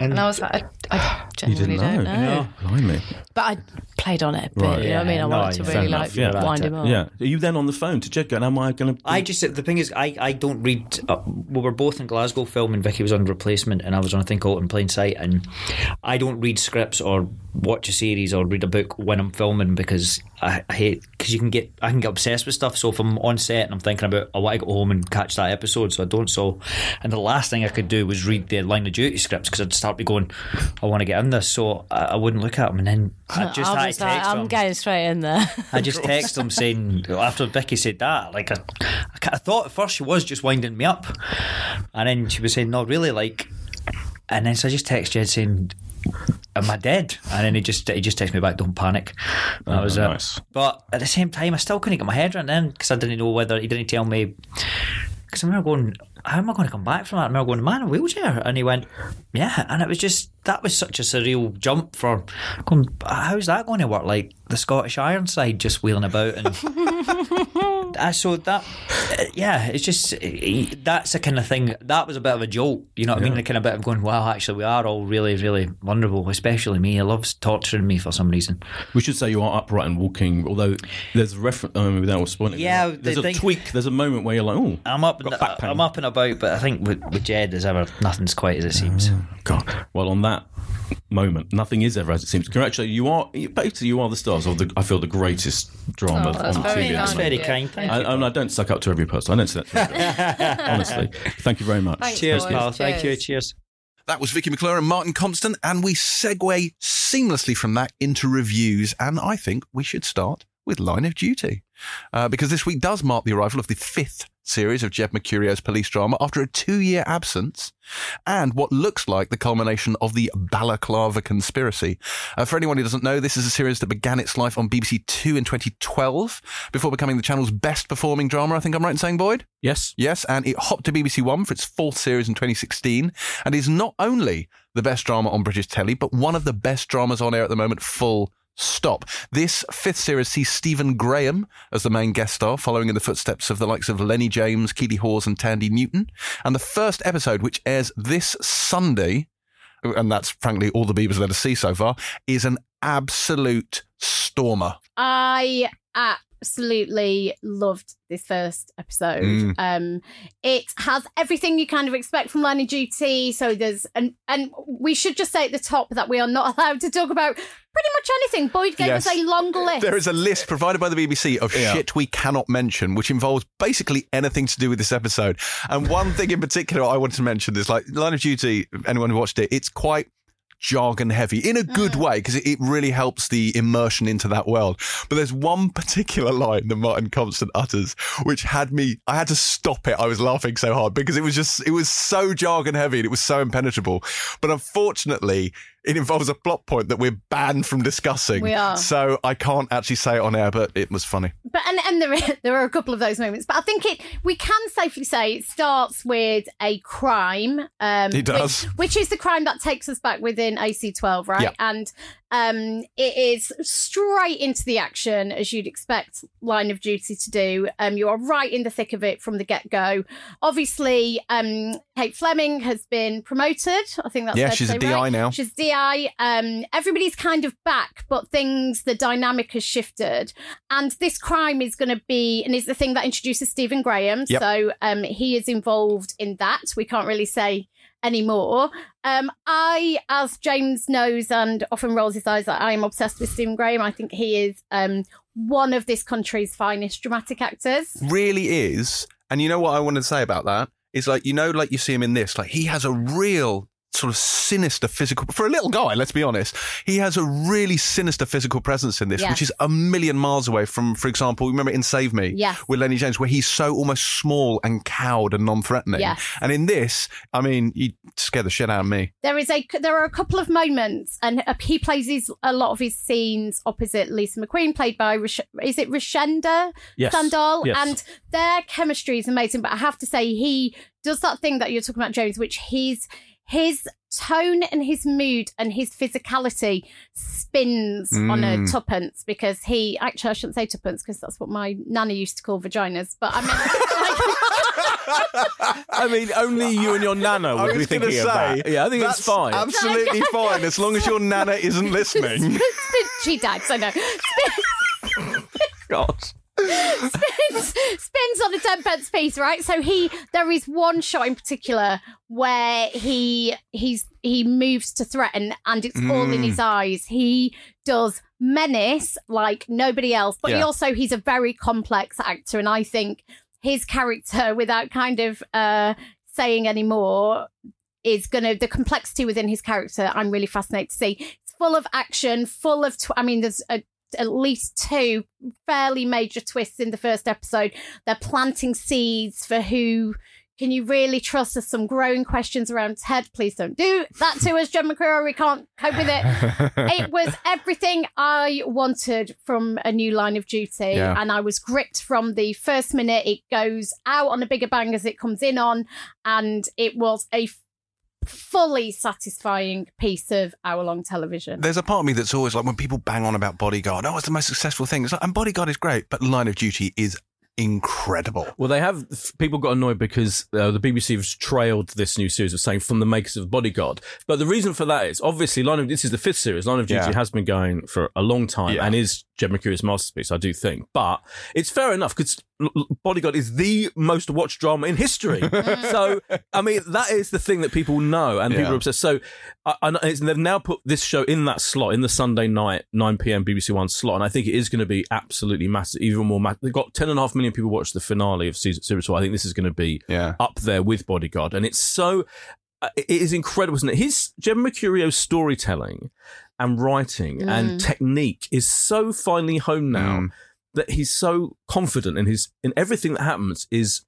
And I was like, I, I genuinely didn't know. don't know. Blimey. But I played on it a bit. Right. You know what I mean? I Yeah, wanted no, to really enough, like yeah. wind him up. Yeah. Are you then on the phone to Jed going, am I going to. I just the thing is, I, I don't read. Uh, we were both in Glasgow filming. Vicky was on replacement, and I was on a thing called In Plain Sight. And I don't read scripts or watch a series or read a book when I'm filming because I, I hate because you can get I can get obsessed with stuff. So if I'm on set and I'm thinking about I want to go home and catch that episode, so I don't. So and the last thing I could do was read the line of duty scripts because I'd start be going, I want to get in this, so I, I wouldn't look at them, and then I just I had was to like, text I'm them. getting straight in there. I just text them saying after Vicky said that, like I, I, I thought at first she was just winding me up, and then she was saying no, really, like, and then so I just text Jed saying, "Am I dead?" And then he just he just texted me back, "Don't panic." That was it. nice. But at the same time, I still couldn't get my head around it because I didn't know whether he didn't tell me. Because I remember going, how am I going to come back from that? I remember going, man, in a wheelchair. And he went, yeah. And it was just, that was such a surreal jump for going, how's that going to work? Like the Scottish Ironside just wheeling about. And uh, so that, uh, yeah, it's just, uh, that's the kind of thing, that was a bit of a jolt. You know what I mean? The kind of bit of going, wow, actually, we are all really, really vulnerable, especially me. He loves torturing me for some reason. We should say you are upright and walking, although there's a reference, um, without spoiling Yeah, there's the a thing- tweak, there's a moment where you're like, oh, I'm up, and, Got back pain. I'm up and about, but I think with, with Jed, there's ever nothing's quite as it seems. God. Well, on that moment, nothing is ever as it seems. Congratulations, you are basically you are the stars of the. I feel the greatest drama Oh, that's on very TV. at the. That's moment. very kind. Thank I, you. I, I don't suck up to every person. I don't say that. To everyone. Honestly, thank you very much. Thanks, Cheers, boys. pal. Thank you. Cheers. Cheers. That was Vicky McClure and Martin Compston, and we segue seamlessly from that into reviews. And I think we should start with Line of Duty, uh, because this week does mark the arrival of the fifth series of Jed Mercurio's police drama after a two-year absence, and what looks like the culmination of the Balaclava conspiracy. Uh, for anyone who doesn't know, this is a series that began its life on BBC Two in 2012 before becoming the channel's best-performing drama. I think I'm right in saying, Boyd. Yes. Yes, and it hopped to BBC One for its fourth series in 2016 and is not only the best drama on British telly, but one of the best dramas on air at the moment, full stop. This fifth series sees Stephen Graham as the main guest star, following in the footsteps of the likes of Lenny James, Keeley Hawes, and Thandie Newton. And the first episode, which airs this Sunday, and that's frankly all the Beavers let us see so far, is an absolute stormer. I absolutely loved this first episode. Mm. Um, it has everything you kind of expect from Line of Duty. So there's and and we should just say at the top that we are not allowed to talk about pretty much anything. Boyd gave Yes. us a long list. There is a list provided by the BBC of Yeah. shit we cannot mention, which involves basically anything to do with this episode. And one thing in particular I wanted to mention is like Line of Duty, anyone who watched it, it's quite jargon heavy in a good mm. way because it, it really helps the immersion into that world. But there's one particular line that Martin Compston utters which had me I had to stop it. I was laughing so hard because it was just it was so jargon heavy and it was so impenetrable. But unfortunately, it involves a plot point that we're banned from discussing. We are. So I can't actually say it on air, but it was funny. but and, and there are, there are a couple of those moments. But I think it we can safely say it starts with a crime. Um, It does. which, which is the crime that takes us back within AC12, right? Yeah. And um, it is straight into the action as you'd expect Line of Duty to do. Um, you are right in the thick of it from the get go. Obviously, um, Kate Fleming has been promoted. I think that's Yeah, she's a DI right? now. She's DI. Um, everybody's kind of back, but things the dynamic has shifted, and this crime is going to be and is the thing that introduces Stephen Graham. Yep. So um, he is involved in that. We can't really say anymore. Um, I, as James knows and often rolls his eyes, I am obsessed with Stephen Graham. I think he is um, one of this country's finest dramatic actors. Really is. And you know what I wanted to say about that? Is like, you know, like you see him in this, like he has a real sort of sinister physical for a little guy let's be honest he has a really sinister physical presence in this Yes. which is a million miles away from for example remember in save me Yes. with lenny james where he's so almost small and cowed and non-threatening yeah. and in this i mean you scare the shit out of me There is a there are a couple of moments, and uh, he plays his, a lot of his scenes opposite Lisa McQueen, played by Rish- is it Rishenda Yes. Sandall, Yes. and their chemistry is amazing. But I have to say, he does that thing that you're talking about, James, which his his tone and his mood and his physicality spins on a Mm. tuppence because he actually I shouldn't say tuppence because that's what my nana used to call vaginas, but I mean. like, I mean, only you and your nana would be was gonna thinking of that. Yeah, I think it's fine. absolutely fine as long as your nana isn't listening she died, so no. God. Spins, spins on a ten pence piece, right? So he there is one shot in particular where he he's he moves to threaten and it's all in Mm. his eyes. He does menace like nobody else, but he also he's a very complex actor, and I think his character, without kind of uh saying any more, is gonna the complexity within his character. I'm really fascinated to see. It's full of action, full of. Tw- I mean, there's a at least two fairly major twists in the first episode. They're planting seeds for who can you really trust? There's some growing questions around Ted. Please don't do that to us, John McCreary. We can't cope with it. it was everything I wanted from a new line of duty, Yeah. and I was gripped from the first minute. It goes out on a bigger bang as it comes in on, and it was a fully satisfying piece of hour-long television. There's a part of me that's always like when people bang on about Bodyguard. Oh, it's the most successful thing. It's like, and Bodyguard is great, but Line of Duty is incredible. Well, they have people got annoyed because uh, the BBC has trailed this new series of saying from the makers of Bodyguard. But the reason for that is obviously Line of this is the fifth series. Line of Duty Yeah. has been going for a long time Yeah. and is Jed Mercurio's masterpiece, I do think. But it's fair enough because Bodyguard is the most watched drama in history. so I mean that is the thing that people know and people Yeah. are obsessed. So I, I, it's, they've now put this show in that slot in the Sunday night 9 p.m. BBC One slot, and I think it is going to be absolutely massive, even more massive. They've got ten and a half million people watch the finale of season series four. I think this is going to be Yeah. up there with Bodyguard, and it's so uh, it is incredible, isn't it? His Jed Mercurio's storytelling and writing and technique is so finely honed now Mm. That he's so confident in his in everything that happens is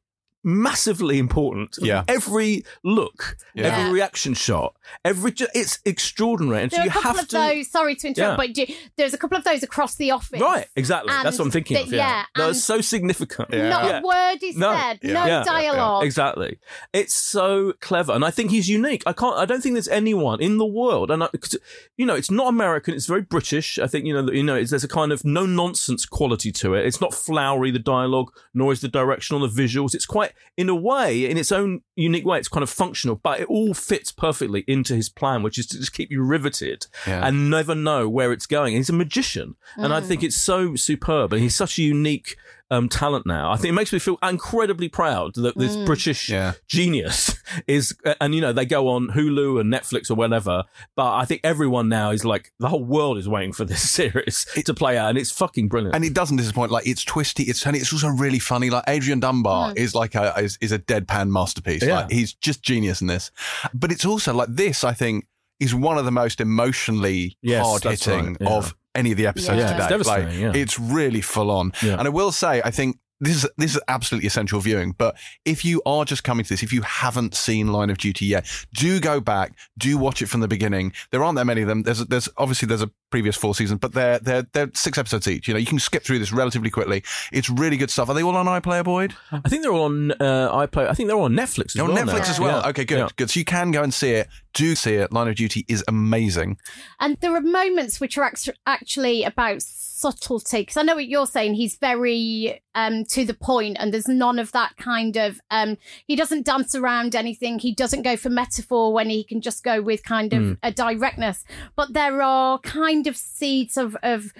massively important. Yeah. Every look, Yeah. every reaction shot, every ju- it's extraordinary, and so There are you a couple have of to. those. Sorry to interrupt, Yeah. but do, there's a couple of those across the office. Right, exactly. That's what I'm thinking the- of. Yeah, yeah, that was so significant. Yeah. Not Yeah. a word is No. said. Yeah. No Yeah. dialogue. Exactly. It's so clever, and I think he's unique. I can't. I don't think there's anyone in the world, and I, 'cause, you know, it's not American. It's very British. I think you know. You know, it's, there's a kind of no nonsense quality to it. It's not flowery the dialogue, nor is the direction or the visuals. It's quite, in a way, in its own unique way, it's kind of functional, but it all fits perfectly into his plan, which is to just keep you riveted Yeah. and never know where it's going. He's a magician, and I mm. think it's so superb, and he's such a unique um, talent now. I think it makes me feel incredibly proud that this British Yeah. genius is, and you know, they go on Hulu and Netflix or whatever. But I think everyone now is like the whole world is waiting for this series to play out, and it's fucking brilliant. And it doesn't disappoint. Like it's twisty. It's and it's also really funny. Like Adrian Dunbar is like a is, is a deadpan masterpiece. Yeah. Like he's just genius in this. But it's also like this. I think is one of the most emotionally Yes, hard hitting right, yeah. of any of the episodes Yeah. today. It's devastating, Like, yeah. It's really full on. Yeah. And I will say, I think. This is this is absolutely essential viewing. But if you are just coming to this, if you haven't seen Line of Duty yet, do go back, do watch it from the beginning. There aren't that many of them. There's there's obviously there's a previous four seasons, but they're they're they're six episodes each. You know, you can skip through this relatively quickly. It's really good stuff. Are they all on iPlayer, Boyd? I think they're all on uh, iPlay. I think they're all on Netflix as They're on well. Netflix now. as well. Yeah. Okay, good, Yeah. good. So you can go and see it. Do see it. Line of Duty is amazing. And there are moments which are actually about subtlety. Because I know what you're saying. He's very um, to the point, and there's none of that kind of. Um, he doesn't dance around anything. He doesn't go for metaphor when he can just go with kind of Mm. a directness. But there are kind of seeds of of.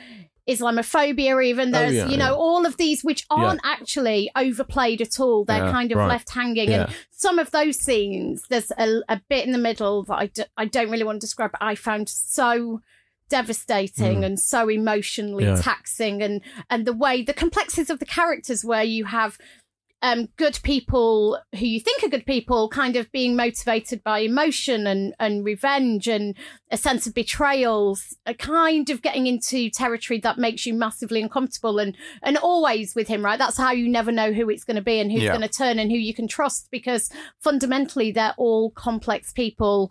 Islamophobia, even there's, Oh, yeah, you know, yeah. all of these which aren't actually overplayed at all. They're Yeah, kind of right. left hanging. Yeah. And some of those scenes, there's a, a bit in the middle that I, d- I don't really want to describe, but I found so devastating and so emotionally Mm. Yeah. taxing and and the way the complexities of the characters where you have um good people who you think are good people kind of being motivated by emotion and and revenge and a sense of betrayals a kind of getting into territory that makes you massively uncomfortable and and always with him right that's how you never know who it's going to be and who's Yeah. going to turn and who you can trust because fundamentally they're all complex people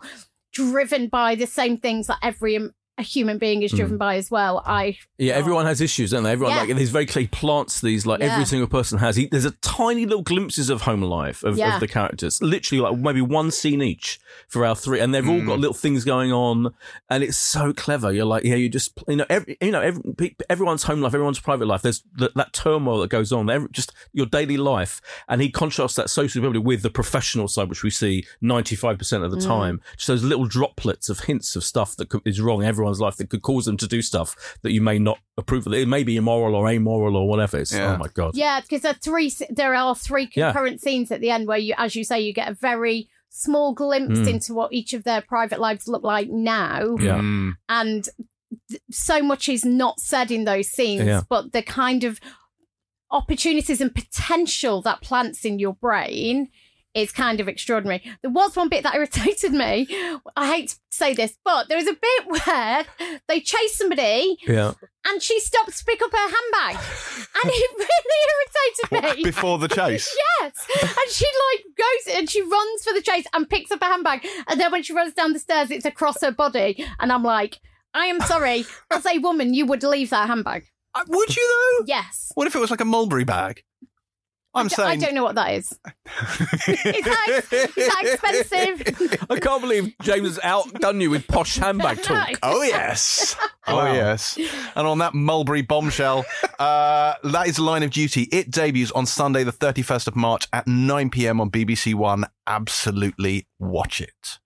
driven by the same things that every a human being is driven by as well. I Yeah, everyone has issues, don't they? Everyone Yeah. like he's very clear. He plants these like Yeah. every single person has. He, there's a tiny little glimpses of home life of, Yeah. of the characters, literally like maybe one scene each for our three, and they've all Mm. got little things going on, and it's so clever. You're like, yeah, you just you know, every, you know, every, everyone's home life, everyone's private life. There's that, that turmoil that goes on, every, just your daily life, and he contrasts that social superbly with the professional side, which we see 95 percent of the Mm. time. Just those little droplets of hints of stuff that is wrong. Everyone everyone's life that could cause them to do stuff that you may not approve of. It may be immoral or amoral or whatever. It's, Yeah. Oh my god. Yeah, because there are three. There are three Yeah. concurrent scenes at the end where you, as you say, you get a very small glimpse Mm. into what each of their private lives look like now, Yeah. Mm. and th- so much is not said in those scenes. Yeah. But the kind of opportunities and potential that plants in your brain is kind of extraordinary. There was one bit that irritated me. I hate to say this, but there was a bit where they chase somebody Yeah. and she stops to pick up her handbag. And it really irritated me. Before the chase. Yes. And she like goes and she runs for the chase and picks up her handbag. And then when she runs down the stairs, it's across her body. And I'm like, I am sorry. As a woman, you would leave that handbag. Uh, Would you though? Yes. What if it was like a mulberry bag? I'm I d- saying. I don't know what that is. Is that, is that expensive? I can't believe James has outdone you with posh handbag talk. No. Oh yes, oh Wow. yes. And on that mulberry bombshell, uh, that is Line of Duty. It debuts on Sunday, the thirty-first of March at nine pm on BBC One. Absolutely watch it.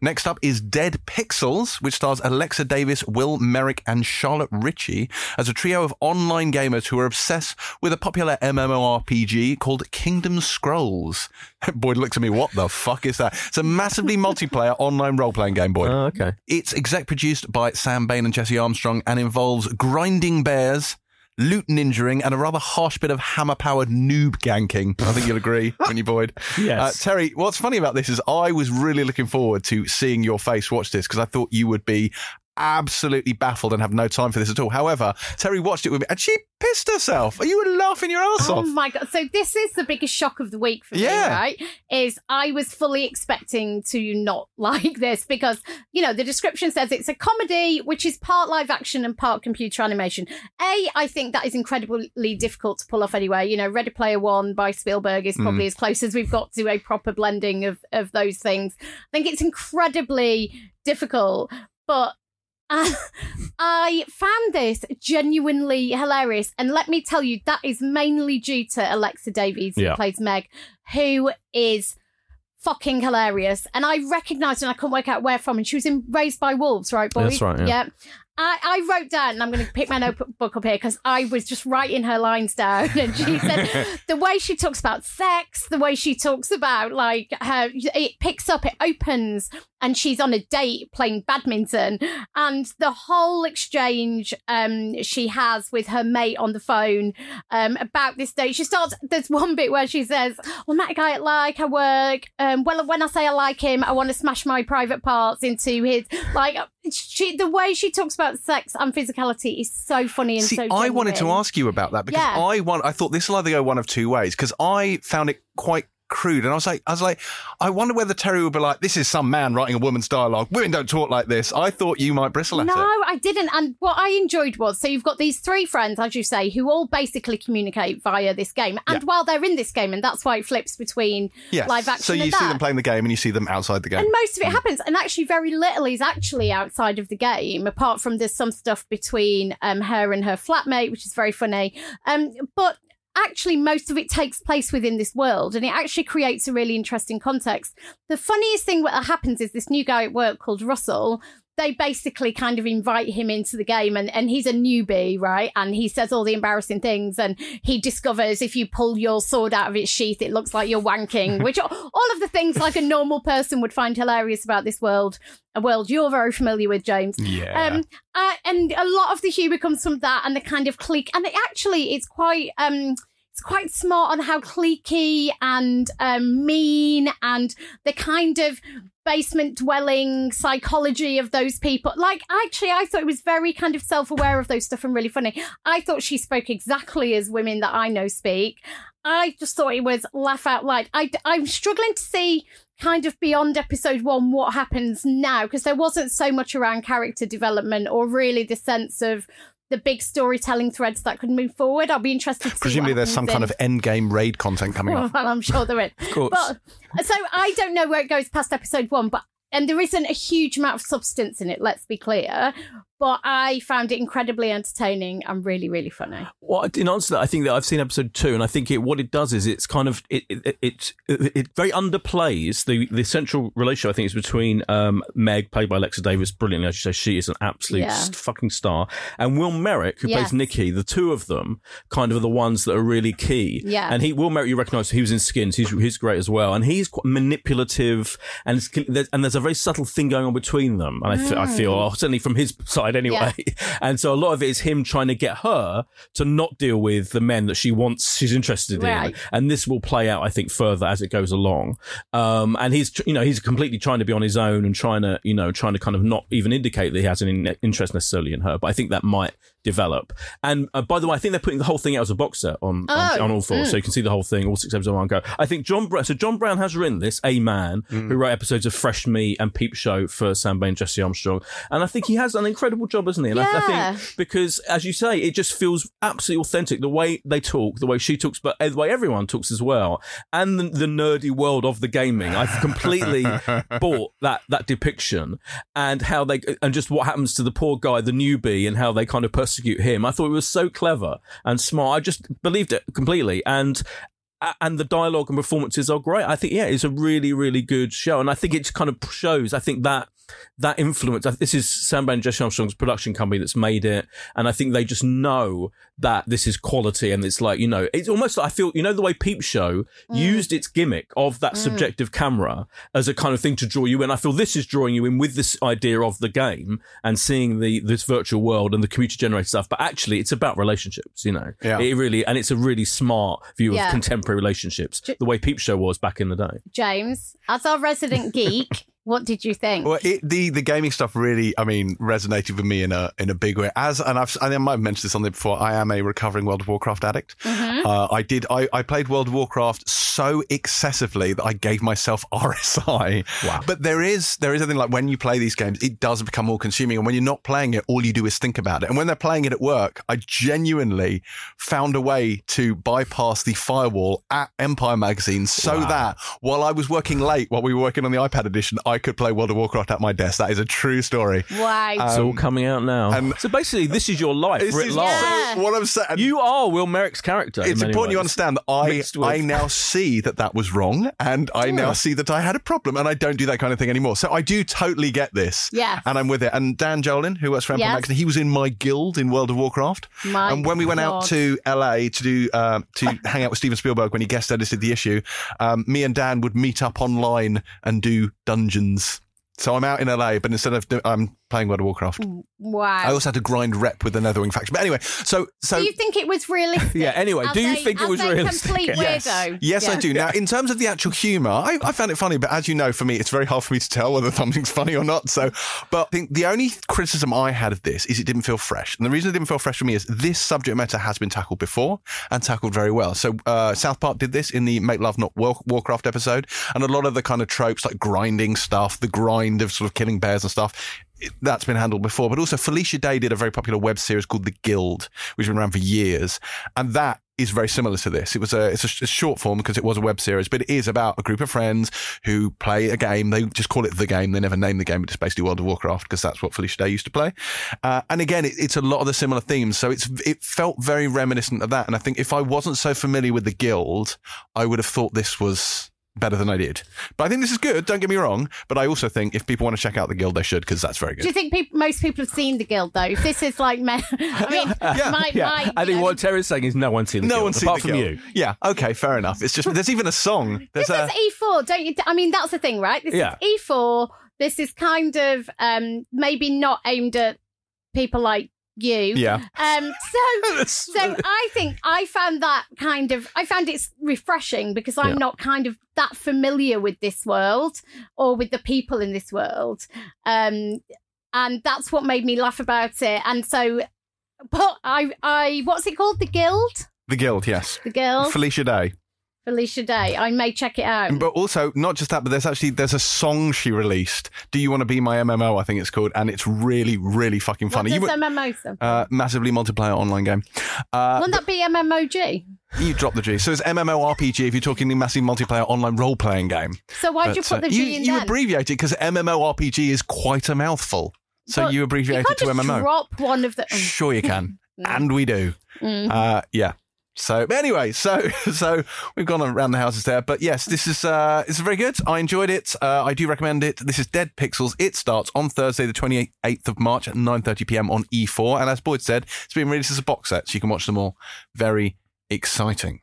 Next up is Dead Pixels, which stars Alexa Davies, Will Merrick, and Charlotte Ritchie as a trio of online gamers who are obsessed with a popular MMORPG called Kingdom Scrolls. Boyd looks at me, what the fuck is that? It's a massively multiplayer online role-playing game, Boyd. Oh, okay. It's exec produced by Sam Bain and Jesse Armstrong and involves grinding bears, loot ninjaing, and a rather harsh bit of hammer powered noob ganking. I think you'll agree, when you Boyd. Yes. Uh, Terry, what's funny about this is I was really looking forward to seeing your face watch this because I thought you would be absolutely baffled and have no time for this at all. However, Terry watched it with me and she pissed herself. Are You were laughing your ass Oh off. Oh my god! So this is the biggest shock of the week for Yeah. me, right? Is I was fully expecting to not like this because you know the description says it's a comedy which is part live action and part computer animation. A, I think that is incredibly difficult to pull off anyway. You know, Ready Player One by Spielberg is probably mm. as close as we've got to a proper blending of of those things. I think it's incredibly difficult, but uh, I found this genuinely hilarious. And let me tell you, that is mainly due to Alexa Davies, who Yeah. plays Meg, who is fucking hilarious. And I recognised and I couldn't work out where from. And she was in Raised by Wolves, right, boy? That's right, yeah. I, I wrote down, and I'm going to pick my notebook up here because I was just writing her lines down. And she said the way she talks about sex, the way she talks about like her, it picks up, it opens, and she's on a date playing badminton, and the whole exchange um, she has with her mate on the phone um, about this date. She starts. There's one bit where she says, "Well, I met a guy at like I work. Um, well, when I say I like him, I want to smash my private parts into his like." She, the way she talks about sex and physicality is so funny and See, so. I wanted to ask you about that because Yeah. I want. I thought this will either go one of two ways because I found it quite crude, and I was like, I was like, I wonder whether Terry would be like, "This is some man writing a woman's dialogue. Women don't talk like this." I thought you might bristle at No, it. I didn't. And what I enjoyed was so you've got these three friends, as you say, who all basically communicate via this game. And Yeah. while they're in this game, and that's why it flips between Yes. live action So you see that. them playing the game, and you see them outside the game. And most of it happens, and actually, very little is actually outside of the game, apart from there's some stuff between um, her and her flatmate, which is very funny. Um, but actually, most of it takes place within this world, and it actually creates a really interesting context. The funniest thing that happens is this new guy at work called Russell. They basically kind of invite him into the game, and, and he's a newbie, right? And he says all the embarrassing things, and he discovers if you pull your sword out of its sheath, it looks like you're wanking, which are all of the things like a normal person would find hilarious about this world, a world you're very familiar with, James. yeah. Um, uh, and a lot of the humour comes from that and the kind of clique. And it actually, it's quite, um, it's quite smart on how cliquey and um, mean and the kind of basement dwelling psychology of those people. Like, actually, I thought it was very kind of self aware of those stuff and really funny. I thought she spoke exactly as women that I know speak. I just thought it was laugh out loud. I, I'm struggling to see kind of beyond episode one what happens now because there wasn't so much around character development or really the sense of the big storytelling threads that could move forward. I'll be interested to. Presumably, what there's some happens kind of end game raid content coming well, up. I'm sure there is. Of course. But so I don't know where it goes past episode one, but and there isn't a huge amount of substance in it. Let's be clear, but I found it incredibly entertaining and really, really funny. Well, in answer to that, I think that I've seen episode two, and I think it what it does is it's kind of it it it, it, very underplays the the central relationship. I think is between um, Meg, played by Alexa Davies, brilliantly as you say, she is an absolute Yeah. fucking star, and Will Merrick, who Yes. plays Nikki. The two of them kind of are the ones that are really key. Yeah. and he Will Merrick, you recognise he was in Skins. He's he's great as well, and he's quite manipulative, and and there's a very subtle thing going on between them, and I feel certainly from his side anyway. And so a lot of it is him trying to get her to not deal with the men that she wants, she's interested Right. in. And this will play out, I think, further as it goes along. Um, and he's, you know, he's completely trying to be on his own and trying to, you know, trying to kind of not even indicate that he has an in- interest necessarily in her. But I think that might develop. And uh, by the way, I think they're putting the whole thing out as a box set on, on, Oh, on all four, so you mm. can see the whole thing, all six episodes in one go. I think John Brown, so John Brown has written this, a man who mm. wrote episodes of Fresh Meat and Peep Show for Sam Bain and Jesse Armstrong. And I think he has an incredible job, hasn't he? And I, I Yeah. think because, as you say, it just feels absolutely authentic. The way they talk, the way she talks, but eh, the way everyone talks as well, and the, the nerdy world of the gaming. I've completely bought that that depiction and how they and just what happens to the poor guy, the newbie, and how they kind of persecute him. I thought it was so clever and smart. I just believed it completely, and uh, and the dialogue and performances are great. I think yeah, it's a really really good show, and I think it kind of shows. I think that that influence. Uh, this is Sam Bain and Jesse Armstrong's production company that's made it, and I think they just know that this is quality, and it's like you know, it's almost like I feel you know the way Peep Show mm. used its gimmick of that mm. subjective camera as a kind of thing to draw you in. I feel this is drawing you in with this idea of the game and seeing the this virtual world and the computer generated stuff, but actually it's about relationships. You know, Yeah. it really and it's a really smart view Yeah. of contemporary relationships, the way Peep Show was back in the day. James, as our resident geek, what did you think? Well, it, the the gaming stuff really, I mean, resonated with me in a in a big way. As and I've I might have mentioned this on there before. I am a recovering World of Warcraft addict. Uh, I did I, I played World of Warcraft so excessively that I gave myself RSI. Wow. But there is there is a thing like when you play these games, it does become more consuming, and when you're not playing it, all you do is think about it. And when they're playing it at work, I genuinely found a way to bypass the firewall at Empire Magazine so that while I was working late, while we were working on the iPad edition, I could play World of Warcraft at my desk. That is a true story. wow. It's all coming out now. and- so basically, this is your life This writ is large. Yeah. what I'm saying. You are Will Merrick's character. in it's many important you understand that I I now see that that was wrong, and I now see that I had a problem, and I don't do that kind of thing anymore. So I do totally get this, Yes. and I'm with it. And Dan Jolin, who works for Empire Yes. Magazine, he was in my guild in World of Warcraft. My and when we went out to LA to do uh, to hang out with Steven Spielberg when he guest edited the issue, um, me and Dan would meet up online and do dungeons. So I'm out in LA, but instead of I'm playing World of Warcraft. wow. I also had to grind rep with the Netherwing faction. But anyway, so so do you think it was realistic? Yeah, anyway, do you a- think it was a realistic? Complete Yes, weirdo. yes, I Yeah. do. Now, in terms of the actual humour, I, I found it funny, but as you know, for me, it's very hard for me to tell whether something's funny or not. So, but I think the only criticism I had of this is it didn't feel fresh, and the reason it didn't feel fresh for me is this subject matter has been tackled before and tackled very well. So, uh, South Park did this in the Make Love Not Warcraft episode, and a lot of the kind of tropes like grinding stuff, the grind of sort of killing bears and stuff. That's been handled before, but also Felicia Day did a very popular web series called The Guild, which has been around for years, and that is very similar to this. It was a it's a short form because it was a web series, but it is about a group of friends who play a game. They just call it the game. They never name the game. It's basically World of Warcraft because that's what Felicia Day used to play. Uh, and again, it, it's a lot of the similar themes. So it's it felt very reminiscent of that. And I think if I wasn't so familiar with the Guild, I would have thought this was better than I did. But I think this is good. Don't get me wrong. But I also think if people want to check out the Guild, they should because that's very good. Do you think peop most people have seen the guild though? If this is like, me- I mean, my, Yeah, my, I think um, what Terry's saying is no one's seen the No Guild, one's seen apart the from Guild. you. Yeah. Okay. Fair enough. It's just there's even a song. There's This a is E4, don't you? I mean, that's the thing, right? This Yeah. is E4. This is kind of um, maybe not aimed at people like you. yeah. Um, so, so I think I found that kind of I found it refreshing because I'm Yeah. not kind of that familiar with this world or with the people in this world, um, and that's what made me laugh about it. And so, but I, I, what's it called? The Guild. The Guild. Yes. The Guild. Felicia Day. Felicia Day. I may check it out. But also, not just that, but there's actually there's a song she released. Do you want to be my MMO? I think it's called, and it's really, really fucking What funny. does You would- MMO stand uh, massively multiplayer online game. Uh, Wouldn't that be MMOG? You drop the G. So it's MMORPG if you're talking the massive multiplayer online role playing game. So why'd you put uh, the G in there? you then? abbreviate it because MMORPG is quite a mouthful. So But you abbreviate you it to just MMO. drop one of the. Sure, you can, and we do. Mm. Uh, yeah. So anyway, so so we've gone around the houses there, but yes, this is uh, it's very good. I enjoyed it. Uh, I do recommend it. This is Dead Pixels. It starts on Thursday, the twenty eighth of March at nine thirty pm on E4, and as Boyd said, it's been released as a box set, so you can watch them all. Very exciting.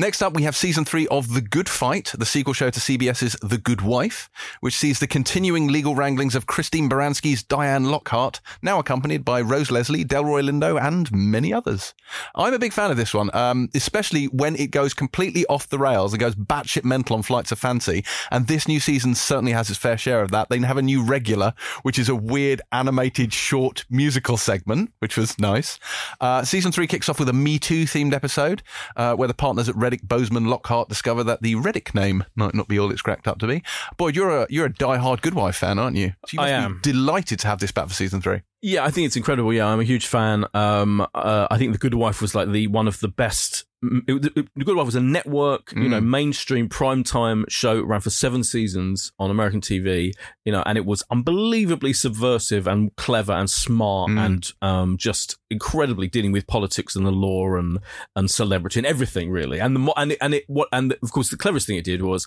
Next up, we have season three of The Good Fight, the sequel show to CBS's The Good Wife, which sees the continuing legal wranglings of Christine Baranski's Diane Lockhart, now accompanied by Rose Leslie, Delroy Lindo, and many others. I'm a big fan of this one, um, especially when it goes completely off the rails and goes batshit mental on Flights of Fancy. And this new season certainly has its fair share of that. They have a new regular, which is a weird animated short musical segment, which was nice. Uh, season three kicks off with a Me Too themed episode, uh, where the partners at Reddick, Bozeman, Lockhart discover that the Reddick name might not be all it's cracked up to be. Boyd, you're a you're a die-hard Good Wife fan, aren't you? So you I must be am. delighted to have this back for season three. Yeah, I think it's incredible. Yeah, I'm a huge fan. Um, uh, I think The Good Wife was like the one of the best. mm, It, it- the Good Wife was a network, you know, mainstream primetime show. It ran for seven seasons on American TV. You know, and it was unbelievably subversive and clever and smart and um, just incredibly dealing with politics and the law and and celebrity and everything really. And the and it, and it what and of course the cleverest thing it did was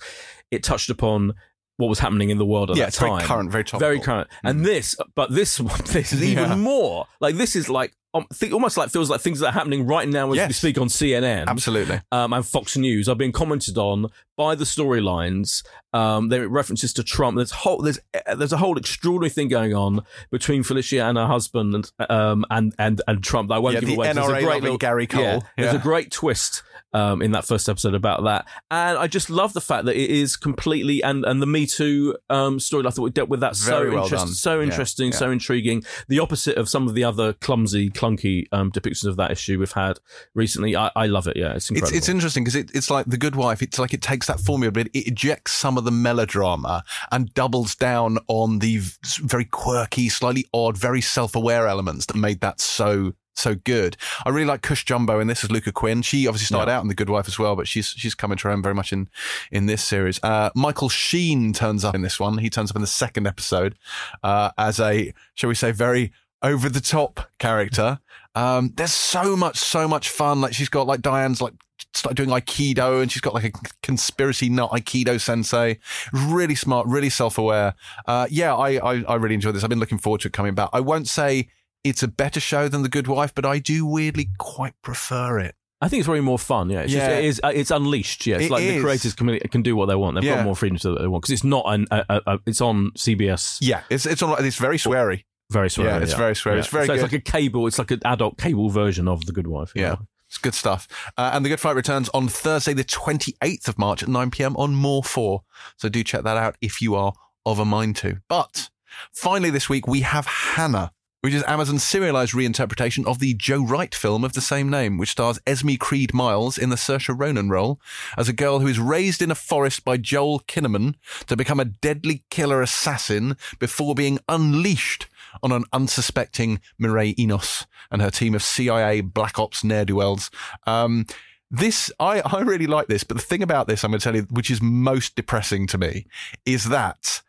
it touched upon what was happening in the world at Yeah, that it's very time. current, very topical. Very current. And this, but this, this is even Yeah. more. Like this is like, um, th- almost like feels like things that are happening right now as we speak on CNN. Absolutely. Um, and Fox News are being commented on by the storylines. Um, there are references to Trump. There's whole there's uh, there's a whole extraordinary thing going on between Felicia and her husband and um and and, and Trump. that I won't Yeah, give away. NRA great little- Gary Cole. Yeah, there's a great twist um, in that first episode about that, and I just love the fact that it is completely and and the Me Too um, story. I thought we dealt with that Very so well interest- done. so interesting, yeah. so intriguing. The opposite of some of the other clumsy, clunky um, depictions of that issue we've had recently. I, I love it. Yeah, it's It's, incredible. it's interesting because it, it's like the good wife. It's like it takes that formula, but it ejects some of the melodrama and doubles down on the very quirky, slightly odd, very self-aware elements that made that so so good. I really like Cush Jumbo in this as Lucca Quinn. She obviously started out in The Good Wife as well, but she's she's coming to her own very much in in this series. Uh, Michael Sheen turns up in this one. He turns up in the second episode uh, as a shall we say very over the top character. Um, there's so much, so much fun. Like she's got like Diane's like started doing Aikido and she's got like a conspiracy nut Aikido sensei. Really smart, really self aware. Uh, yeah, I, I, I really enjoy this. I've been looking forward to it coming back. I won't say it's a better show than The Good Wife, but I do weirdly quite prefer it. I think it's very more fun. Yeah, it's Yeah. just, it is. uh, It's unleashed. Yeah, it's It like is. the creators can can do what they want. They've Yeah. got more freedom to do what they want because it's not an. A, a, a, it's on CBS. Yeah, it's it's on. It's very sweary. Very sweary. Yeah, it's very sweary. It's very so good. it's like a cable. It's like an adult cable version of the Good Wife. Yeah. know? It's good stuff. Uh, and The Good Fight returns on Thursday, the 28th of March at 9 pm on More 4. So do check that out if you are of a mind to. But finally, this week, we have Hannah, which is Amazon's serialized reinterpretation of the Joe Wright film of the same name, which stars Esme Creed Miles in the Saoirse Ronan role as a girl who is raised in a forest by Joel Kinnaman to become a deadly killer assassin before being unleashed on an unsuspecting Mireille Enos and her team of CIA Black Ops ne'er-do-wells. Um, this, I, I really like this, but the thing about this, I'm going to tell you, which is most depressing to me, is that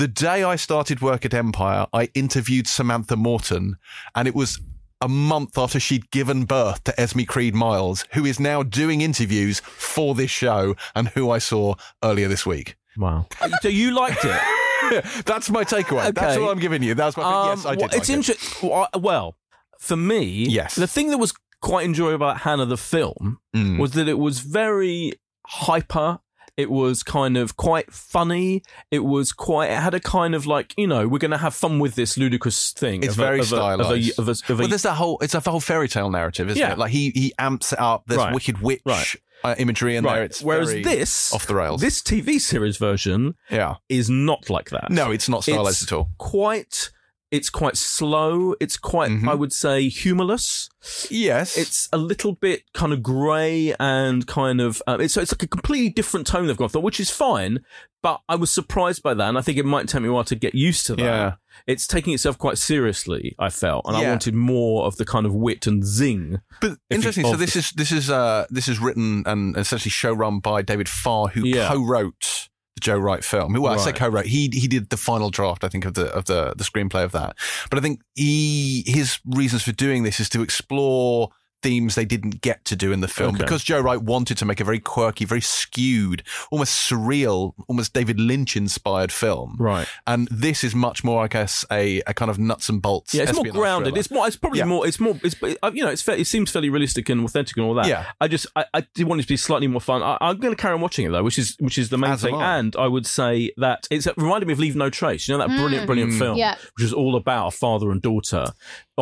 the day I started work at Empire, I interviewed Samantha Morton, and it was a month after she'd given birth to Esme Creed Miles, who is now doing interviews for this show and who I saw earlier this week. Wow. so you liked it? That's my takeaway. That's all I'm giving you. That's my yes, I Um, did. well, it's like it. interesting. Well, for me, Yes. The thing that was quite enjoyable about Hannah the film Mm. was that it was very hyper. It was kind of quite funny. It was quite. It had a kind of like you know we're going to have fun with this ludicrous thing. It's of a- very of a, of a, of a, of a- Well, there's that whole it's a whole fairy tale narrative, isn't Yeah. it? Like he he amps it up. This Right. wicked witch Right. uh, imagery in there. It's Whereas very this off the rails. This TV series version yeah, is not like that. no, it's not stylized It's at all. Quite It's quite slow. It's quite, Mhm. I would say, humorless. Yes. It's a little bit kind of grey and kind of um, it's it's like a completely different tone they've gone for, which is fine. But I was surprised by that, and I think it might take me a while to get used to that. Yeah. It's taking itself quite seriously. I felt, and I wanted more of the kind of wit and zing. But you- interesting. So this the- is this is uh this is written and essentially show run by David Farr, who Yeah. co-wrote Joe Wright film. Well, I say co-wrote. He he did the final draft, I think, of the of the the screenplay of that. But I think he his reasons for doing this is to explore themes they didn't get to do in the film Okay. because Joe Wright wanted to make a very quirky, very skewed, almost surreal, almost David Lynch inspired film. Right. And this is much more, I guess, a, a kind of nuts and bolts. Yeah, it's more grounded. thriller. It's more. It's probably Yeah. more. It's more. It's uh, you know. It's fair, it seems fairly realistic and authentic and all that. Yeah. I just I, I did want it to be slightly more fun. I, I'm going to carry on watching it though, which is which is the main As thing. I. And I would say that it's it reminded me of Leave No Trace. You know that brilliant, brilliant Mm. film, Yeah. which is all about a father and daughter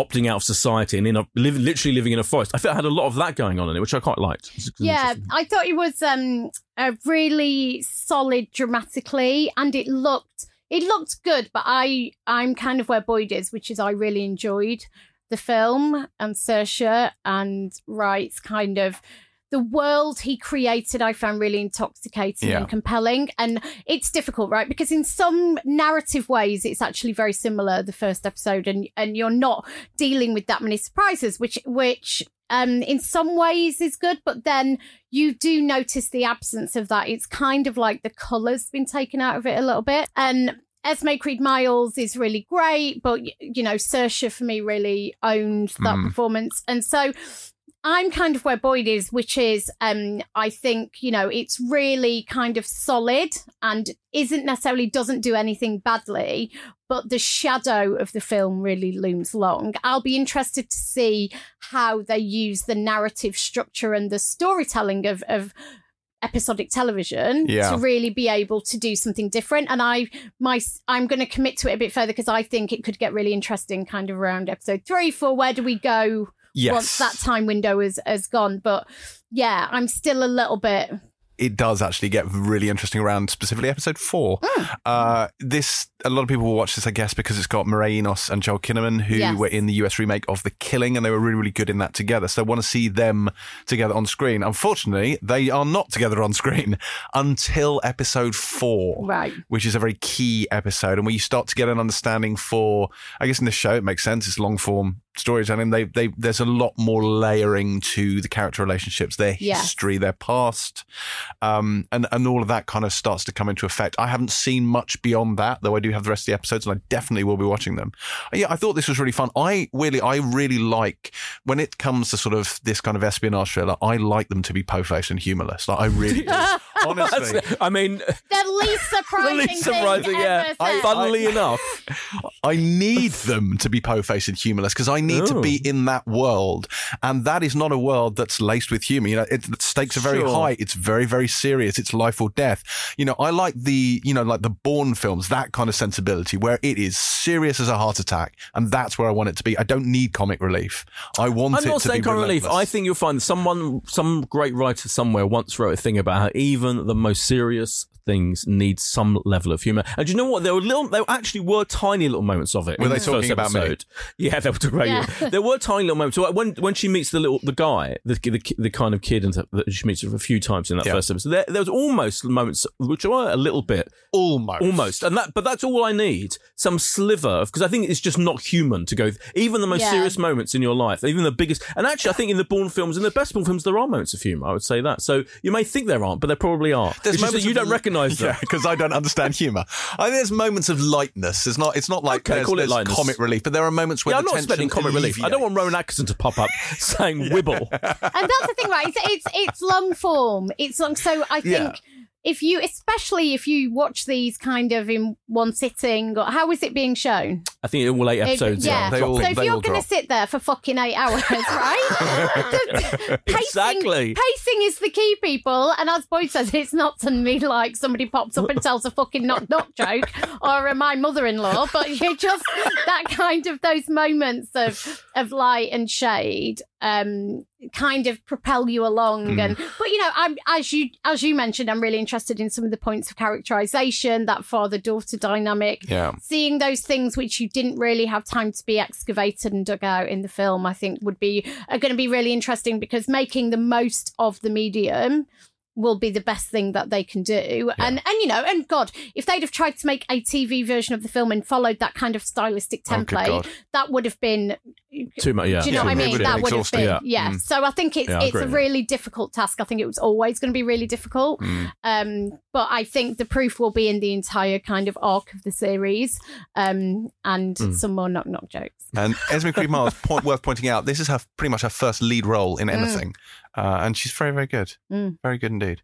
opting out of society and in a live, literally living in a forest. I felt it had a lot of that going on in it, which I quite liked. Yeah. I thought it was um a really solid dramatically, and it looked it looked good. But I I'm kind of where Boyd is, which is I really enjoyed the film and Saoirse and Wright's kind of the world he created. I found really intoxicating Yeah. and compelling, and it's difficult, right? Because in some narrative ways, it's actually very similar the first episode, and and you're not dealing with that many surprises, which which um in some ways is good, but then you do notice the absence of that. It's kind of like the colour's been taken out of it a little bit. And Esme Creed Miles is really great, but you know, Saoirse for me really owned that Mm. performance. And so I'm kind of where Boyd is, which is um I think, you know, it's really kind of solid and isn't necessarily doesn't do anything badly, but the shadow of the film really looms long. I'll be interested to see how they use the narrative structure and the storytelling of of episodic television Yeah. to really be able to do something different and i my i'm going to commit to it a bit further because i think it could get really interesting kind of around episode three four where do we go Yes. once that time window is, has gone but yeah i'm still a little bit it does actually get really interesting around specifically episode four. Hmm. Uh, this a lot of people will watch this, I guess, because it's got Mireille Enos and Joel Kinnaman, who Yes. were in the US remake of The Killing, and they were really, really good in that together. So I want to see them together on screen. Unfortunately, they are not together on screen until episode four, right which is a very key episode, and where you start to get an understanding for. I guess in this show, it makes sense. It's long form storytelling. They, they, there's a lot more layering to the character relationships, their Yes. history, their past um, and and all of that kind of starts to come into effect. I haven't seen much beyond that, though. I do have the rest of the episodes, and I definitely will be watching them. Yeah, I thought this was really fun. I really, I really like when it comes to sort of this kind of espionage thriller. I like them to be po-faced and humorless. Like I really, do. honestly. I mean, the least surprising, the surprising least surprising, thing yeah. ever I- said. Funnily enough, I need them to be po-faced and humorless because I need to Oh. be in that world, and that is not a world that's laced with humor. You know, it, the stakes are very Sure. high. It's very, very serious. It's life or death. You know, I like the, you know, like the Bourne films, that kind of sensibility where it is serious as a heart attack, and that's where I want it to be. I don't need comic relief. I want I'm it not to saying be comic relief. I think you'll find someone, some great writer somewhere once wrote a thing about how even the most serious things need some level of humor. And do you know what? There were little, there actually were tiny little moments of it. Were in they talking first about me? episode. Yeah, they were talking about Yeah. you. There were tiny little moments. So when when she meets the little the guy, the the, the kind of kid, and that she meets a few times in that Yeah. first episode, there, there was almost moments which were a little bit almost, Almost, and that, but that's all I need. Some sliver of because I think it's just not human to go. Even the most Yeah. serious moments in your life, even the biggest, and actually, I think in the Bourne films, in the best Bourne films, there are moments of humor. I would say that. So you may think there aren't, but there probably are. There's it's just that moments you don't recognise them. Yeah, because I don't understand humor. I think there's moments of lightness. It's not. It's not like Okay, there's, call it there's lightness. comic relief, but there are moments where Yeah, I'm not tension expecting comic relief. I don't want Rowan Atkinson to pop up saying "wibble." and that's the thing, right? It's it's, it's long form. It's long. So I think Yeah. If you, especially if you watch these kind of in one sitting, or how is it being shown? I think all eight It- episodes. yeah. They all- so if they you're going to sit there for fucking eight hours, right? pacing, Exactly. Pacing is the key, people. And as Boyd says, it's not to me like somebody pops up and tells a fucking knock knock joke or uh, my mother in law, but you're just that kind of those moments of of light and shade. Um, kind of propel you along Hmm. and but you know i'm as you as you mentioned i'm really interested interested in some of the points of characterization, that father daughter dynamic. Yeah. Seeing those things which you didn't really have time to be excavated and dug out in the film, I think would be are going to be really interesting because making the most of the medium will be the best thing that they can do. And and you know, and God, if they'd have tried to make a TV version of the film and followed that kind of stylistic Oh, template, God. that would have been Too much, yeah. do you know Yeah, what I mean? would That would have been, Yeah. yeah. Mm. So I think it's Yeah, I it's a really difficult task. I think it was always going to be really difficult. Mm. Um, but I think the proof will be in the entire kind of arc of the series, um, and Mm. some more knock knock jokes. And Esme Creed Miles, point, worth pointing out, this is her pretty much her first lead role in Mm. anything, uh, and she's very, very good, Mm. very good indeed.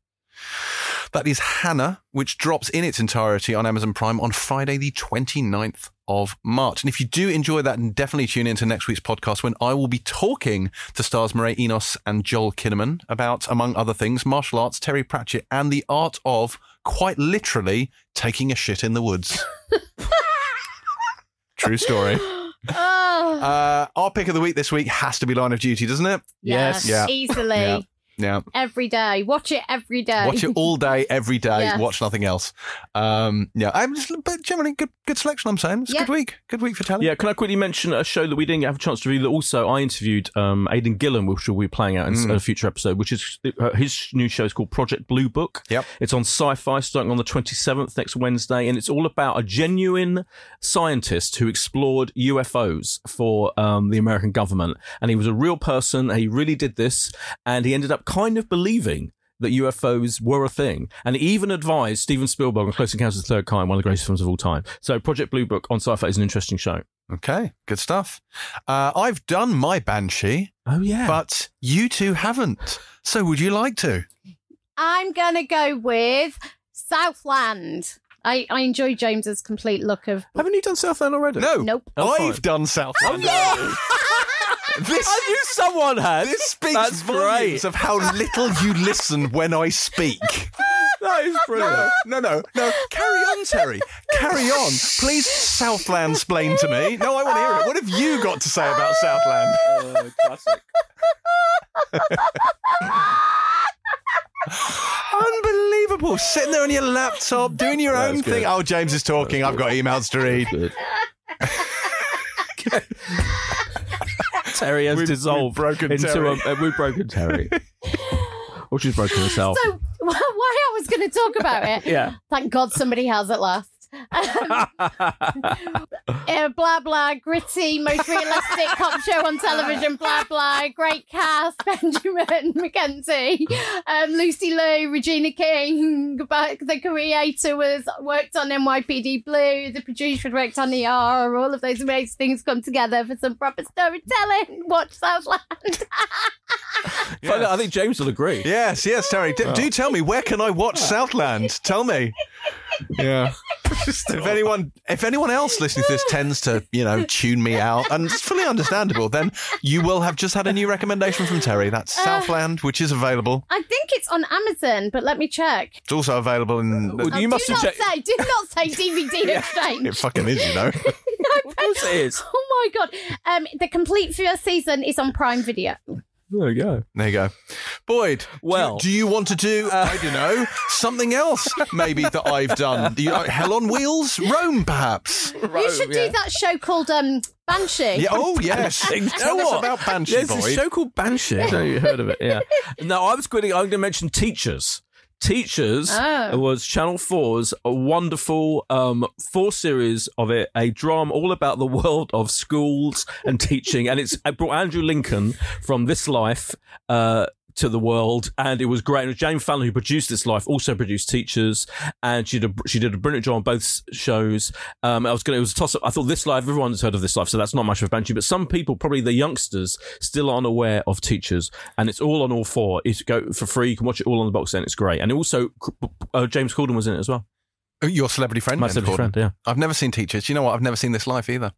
That is Hanna, which drops in its entirety on Amazon Prime on Friday, the 29th of March. And if you do enjoy that, then definitely tune into next week's podcast when I will be talking to stars Mireille Enos and Joel Kinnaman about, among other things, martial arts, Terry Pratchett, and the art of quite literally taking a shit in the woods. True story. Oh, Uh, our pick of the week this week has to be Line of Duty, doesn't it? yes. Yeah. easily. Yeah. Yeah. Every day, watch it every day. Watch it all day, every day. Yes. Watch nothing else. Um, yeah, I'm just, but generally good, good selection. I'm saying it's a Yeah. good week, good week for telly. Yeah, can I quickly mention a show that we didn't have a chance to review that also I interviewed um, Aidan Gillen, which we'll be playing out in Mm. a future episode, which is uh, his new show is called Project Blue Book. Yep. It's on sci fi starting on the 27th next Wednesday, and it's all about a genuine scientist who explored UFOs for um, the American government. And he was a real person, he really did this, and he ended up kind of believing. That UFOs were a thing, and even advised Steven Spielberg on Close Encounters of the Third Kind, one of the greatest films of all time. So, Project Blue Book on Sci-Fi is an interesting show. Okay, good stuff. Uh, I've done my Banshee, Oh yeah, but you two haven't. So would you like to? I'm gonna go with Southland. I, I enjoy James's complete look of haven't you done Southland already? No. nope. Oh, I've fine. done Southland. This, I knew someone had. this speaks That's volumes great. of how little you listen when I speak. That is brilliant. No, no, no. Carry on, Terry. Carry on. Please Southland splain to me. No, I want to hear it. What have you got to say about Southland? Uh, classic. Unbelievable. Sitting there on your laptop, doing your That own good. thing. Oh, James is talking. I've got emails to read. Terry has We've- dissolved we've broken into Terry. a. Uh, we've broken Terry. or she's broken herself. So why I was going to talk about it? yeah. Thank God somebody has at last. Um, uh, blah blah, gritty, most realistic cop show on television. Blah blah, great cast: Benjamin McKenzie, um, Lucy Liu, Regina King. But the creator was worked on NYPD Blue. The producer worked on ER. All of those amazing things come together for some proper storytelling. Watch Southland. But I think James will agree. Yes, yes, Terry. D- Do tell me where can I watch Southland? Tell me. Yeah. If anyone, if anyone else listening to this tends to, you know, tune me out, and it's fully understandable, then you will have just had a new recommendation from Terry. That's Southland, which is available. I think it's on Amazon, but let me check. It's also available in. Well, Oh, you must do have not checked. say, do not say DVD exchange. It fucking is, you know. Of course it is. Oh my god! Um, the complete first season is on Prime Video. There you go. There you go. Boyd, Well- do, do you want to do, I don't know, something else maybe that I've done? You, uh, Hell on Wheels? Rome, perhaps? you should do that show called um, Banshee. Yeah, oh, yes. Tell us about Banshee, There's Boyd. a show called Banshee. I don't know you heard of it. Yeah. No, I was going to. I'm going to mention Teachers. Teachers Oh. was Channel 4's a wonderful um, four series of it, a drama all about the world of schools and teaching. And it's it brought Andrew Lincoln from This Life uh, to the world, and it was great. And it was Jane Fallon who produced This Life, also produced Teachers, and she did a, she did a brilliant job on both shows. Um, I was going to it was a toss up. I thought This Life, everyone's heard of This Life, so that's not much of a banshee. But some people, probably the youngsters, still aren't aware of Teachers, and it's all on all four. It's go for free. You can watch it all on the box set. and It's great, and also uh, James Corden was in it as well. Your celebrity friend? My celebrity Corden. friend, yeah. I've never seen Teachers. You know what? I've never seen This Life either.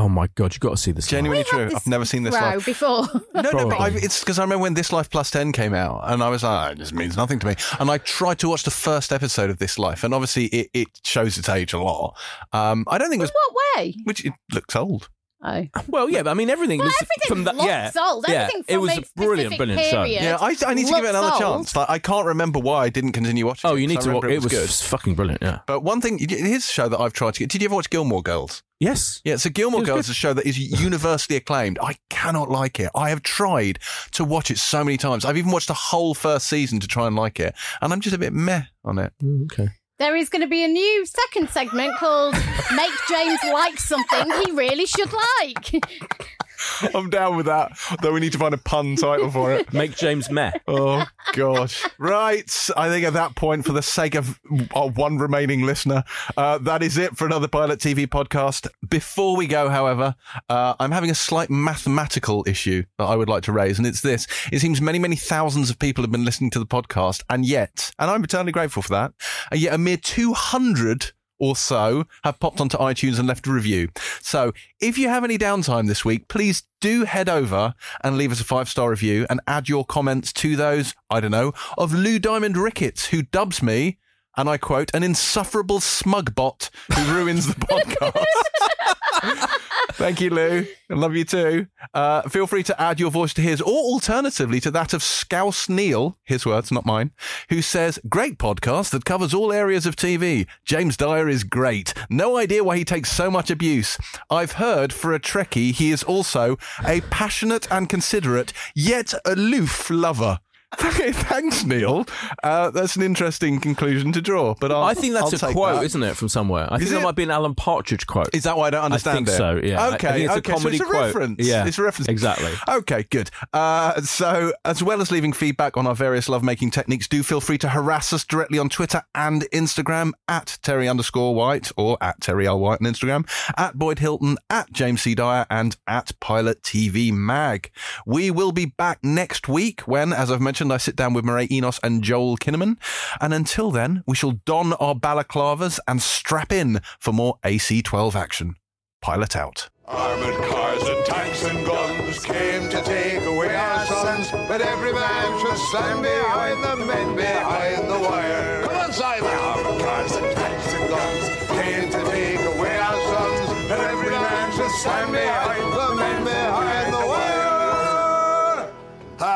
Oh my god, you've got to see this. Genuinely We've true. this I've never seen This row Life. before. No, no, but I've, it's because I remember when This Life Plus 10 came out and I was like, oh, it just means nothing to me. And I tried to watch the first episode of This Life and obviously it, it shows its age a lot. Um, I don't think it was, what way? which it looks old. Oh. Well, yeah, but I mean everything Well, was everything from that. looks Yeah, old. yeah, Everything it was a a brilliant, brilliant show. Yeah, I, I need to give it another old. chance. Like, I can't remember why I didn't continue watching. Oh, it, you need 'cause to watch. remember It was, good. fucking brilliant. Yeah. But one thing, here's a show that I've tried to get. Did you ever watch Gilmore Girls? Yes. Yeah, so Gilmore Girls good. is a show that is universally acclaimed. I cannot like it. I have tried to watch it so many times. I've even watched the whole first season to try and like it, and I'm just a bit meh on it. Mm, okay. There is going to be a new second segment called Make James Like Something He Really Should Like. I'm down with that, though we need to find a pun title for it. Make James meh. Oh gosh! Right, I think at that point, for the sake of our one remaining listener, uh, that is it for another Pilot TV podcast. Before we go, however, uh, I'm having a slight mathematical issue that I would like to raise, and it's this: it seems many, many thousands of people have been listening to the podcast, and yet, and I'm eternally grateful for that, and yet a mere 200 or so have popped onto iTunes and left a review. So if you have any downtime this week, please do head over and leave us a five star review and add your comments to those, I don't know, of Lou Diamond Ricketts, who dubs me, and I quote, an insufferable smug bot who ruins the podcast. Thank you, Lou. I love you too. Uh, feel free to add your voice to his, or alternatively to that of Scouse Neil, his words, not mine, who says, Great podcast that covers all areas of TV. James Dyer is great. No idea why he takes so much abuse. I've heard for a Trekkie, he is also a passionate and considerate, yet aloof lover. Okay, thanks, Neil. Uh, that's an interesting conclusion to draw, but I'll, I think that's I'll a quote, isn't it, from somewhere? I Is think that might be an Alan Partridge quote. Is that why I don't understand think it? so, yeah. I- I Okay. think it's a okay. comedy so it's a quote. reference. Yeah, It's a reference. exactly. Okay, good. Uh, so, as well as leaving feedback on our various lovemaking techniques, do feel free to harass us directly on Twitter and Instagram at Terry underscore White or at Terry L. White on Instagram, at Boyd Hilton, at James C. Dyer, and at Pilot TV Mag. We will be back next week when, as I've mentioned, I sit down with Mireille Enos and Joel Kinnaman. And until then, we shall don our balaclavas and strap in for more AC-12 action. Pilot out. Armored cars and tanks and guns came to take away our sons, but every man should stand behind the men behind the wire. Come on, Simon! Armored cars and tanks and guns came to take away our sons, but every man should stand behind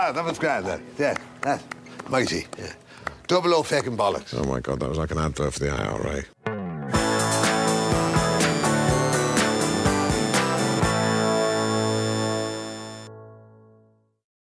Ah, that was grand, Dat. Yeah, that. Mighty. Yeah. Double O fucking bollocks. Oh my god, that was like an advert for the IRA.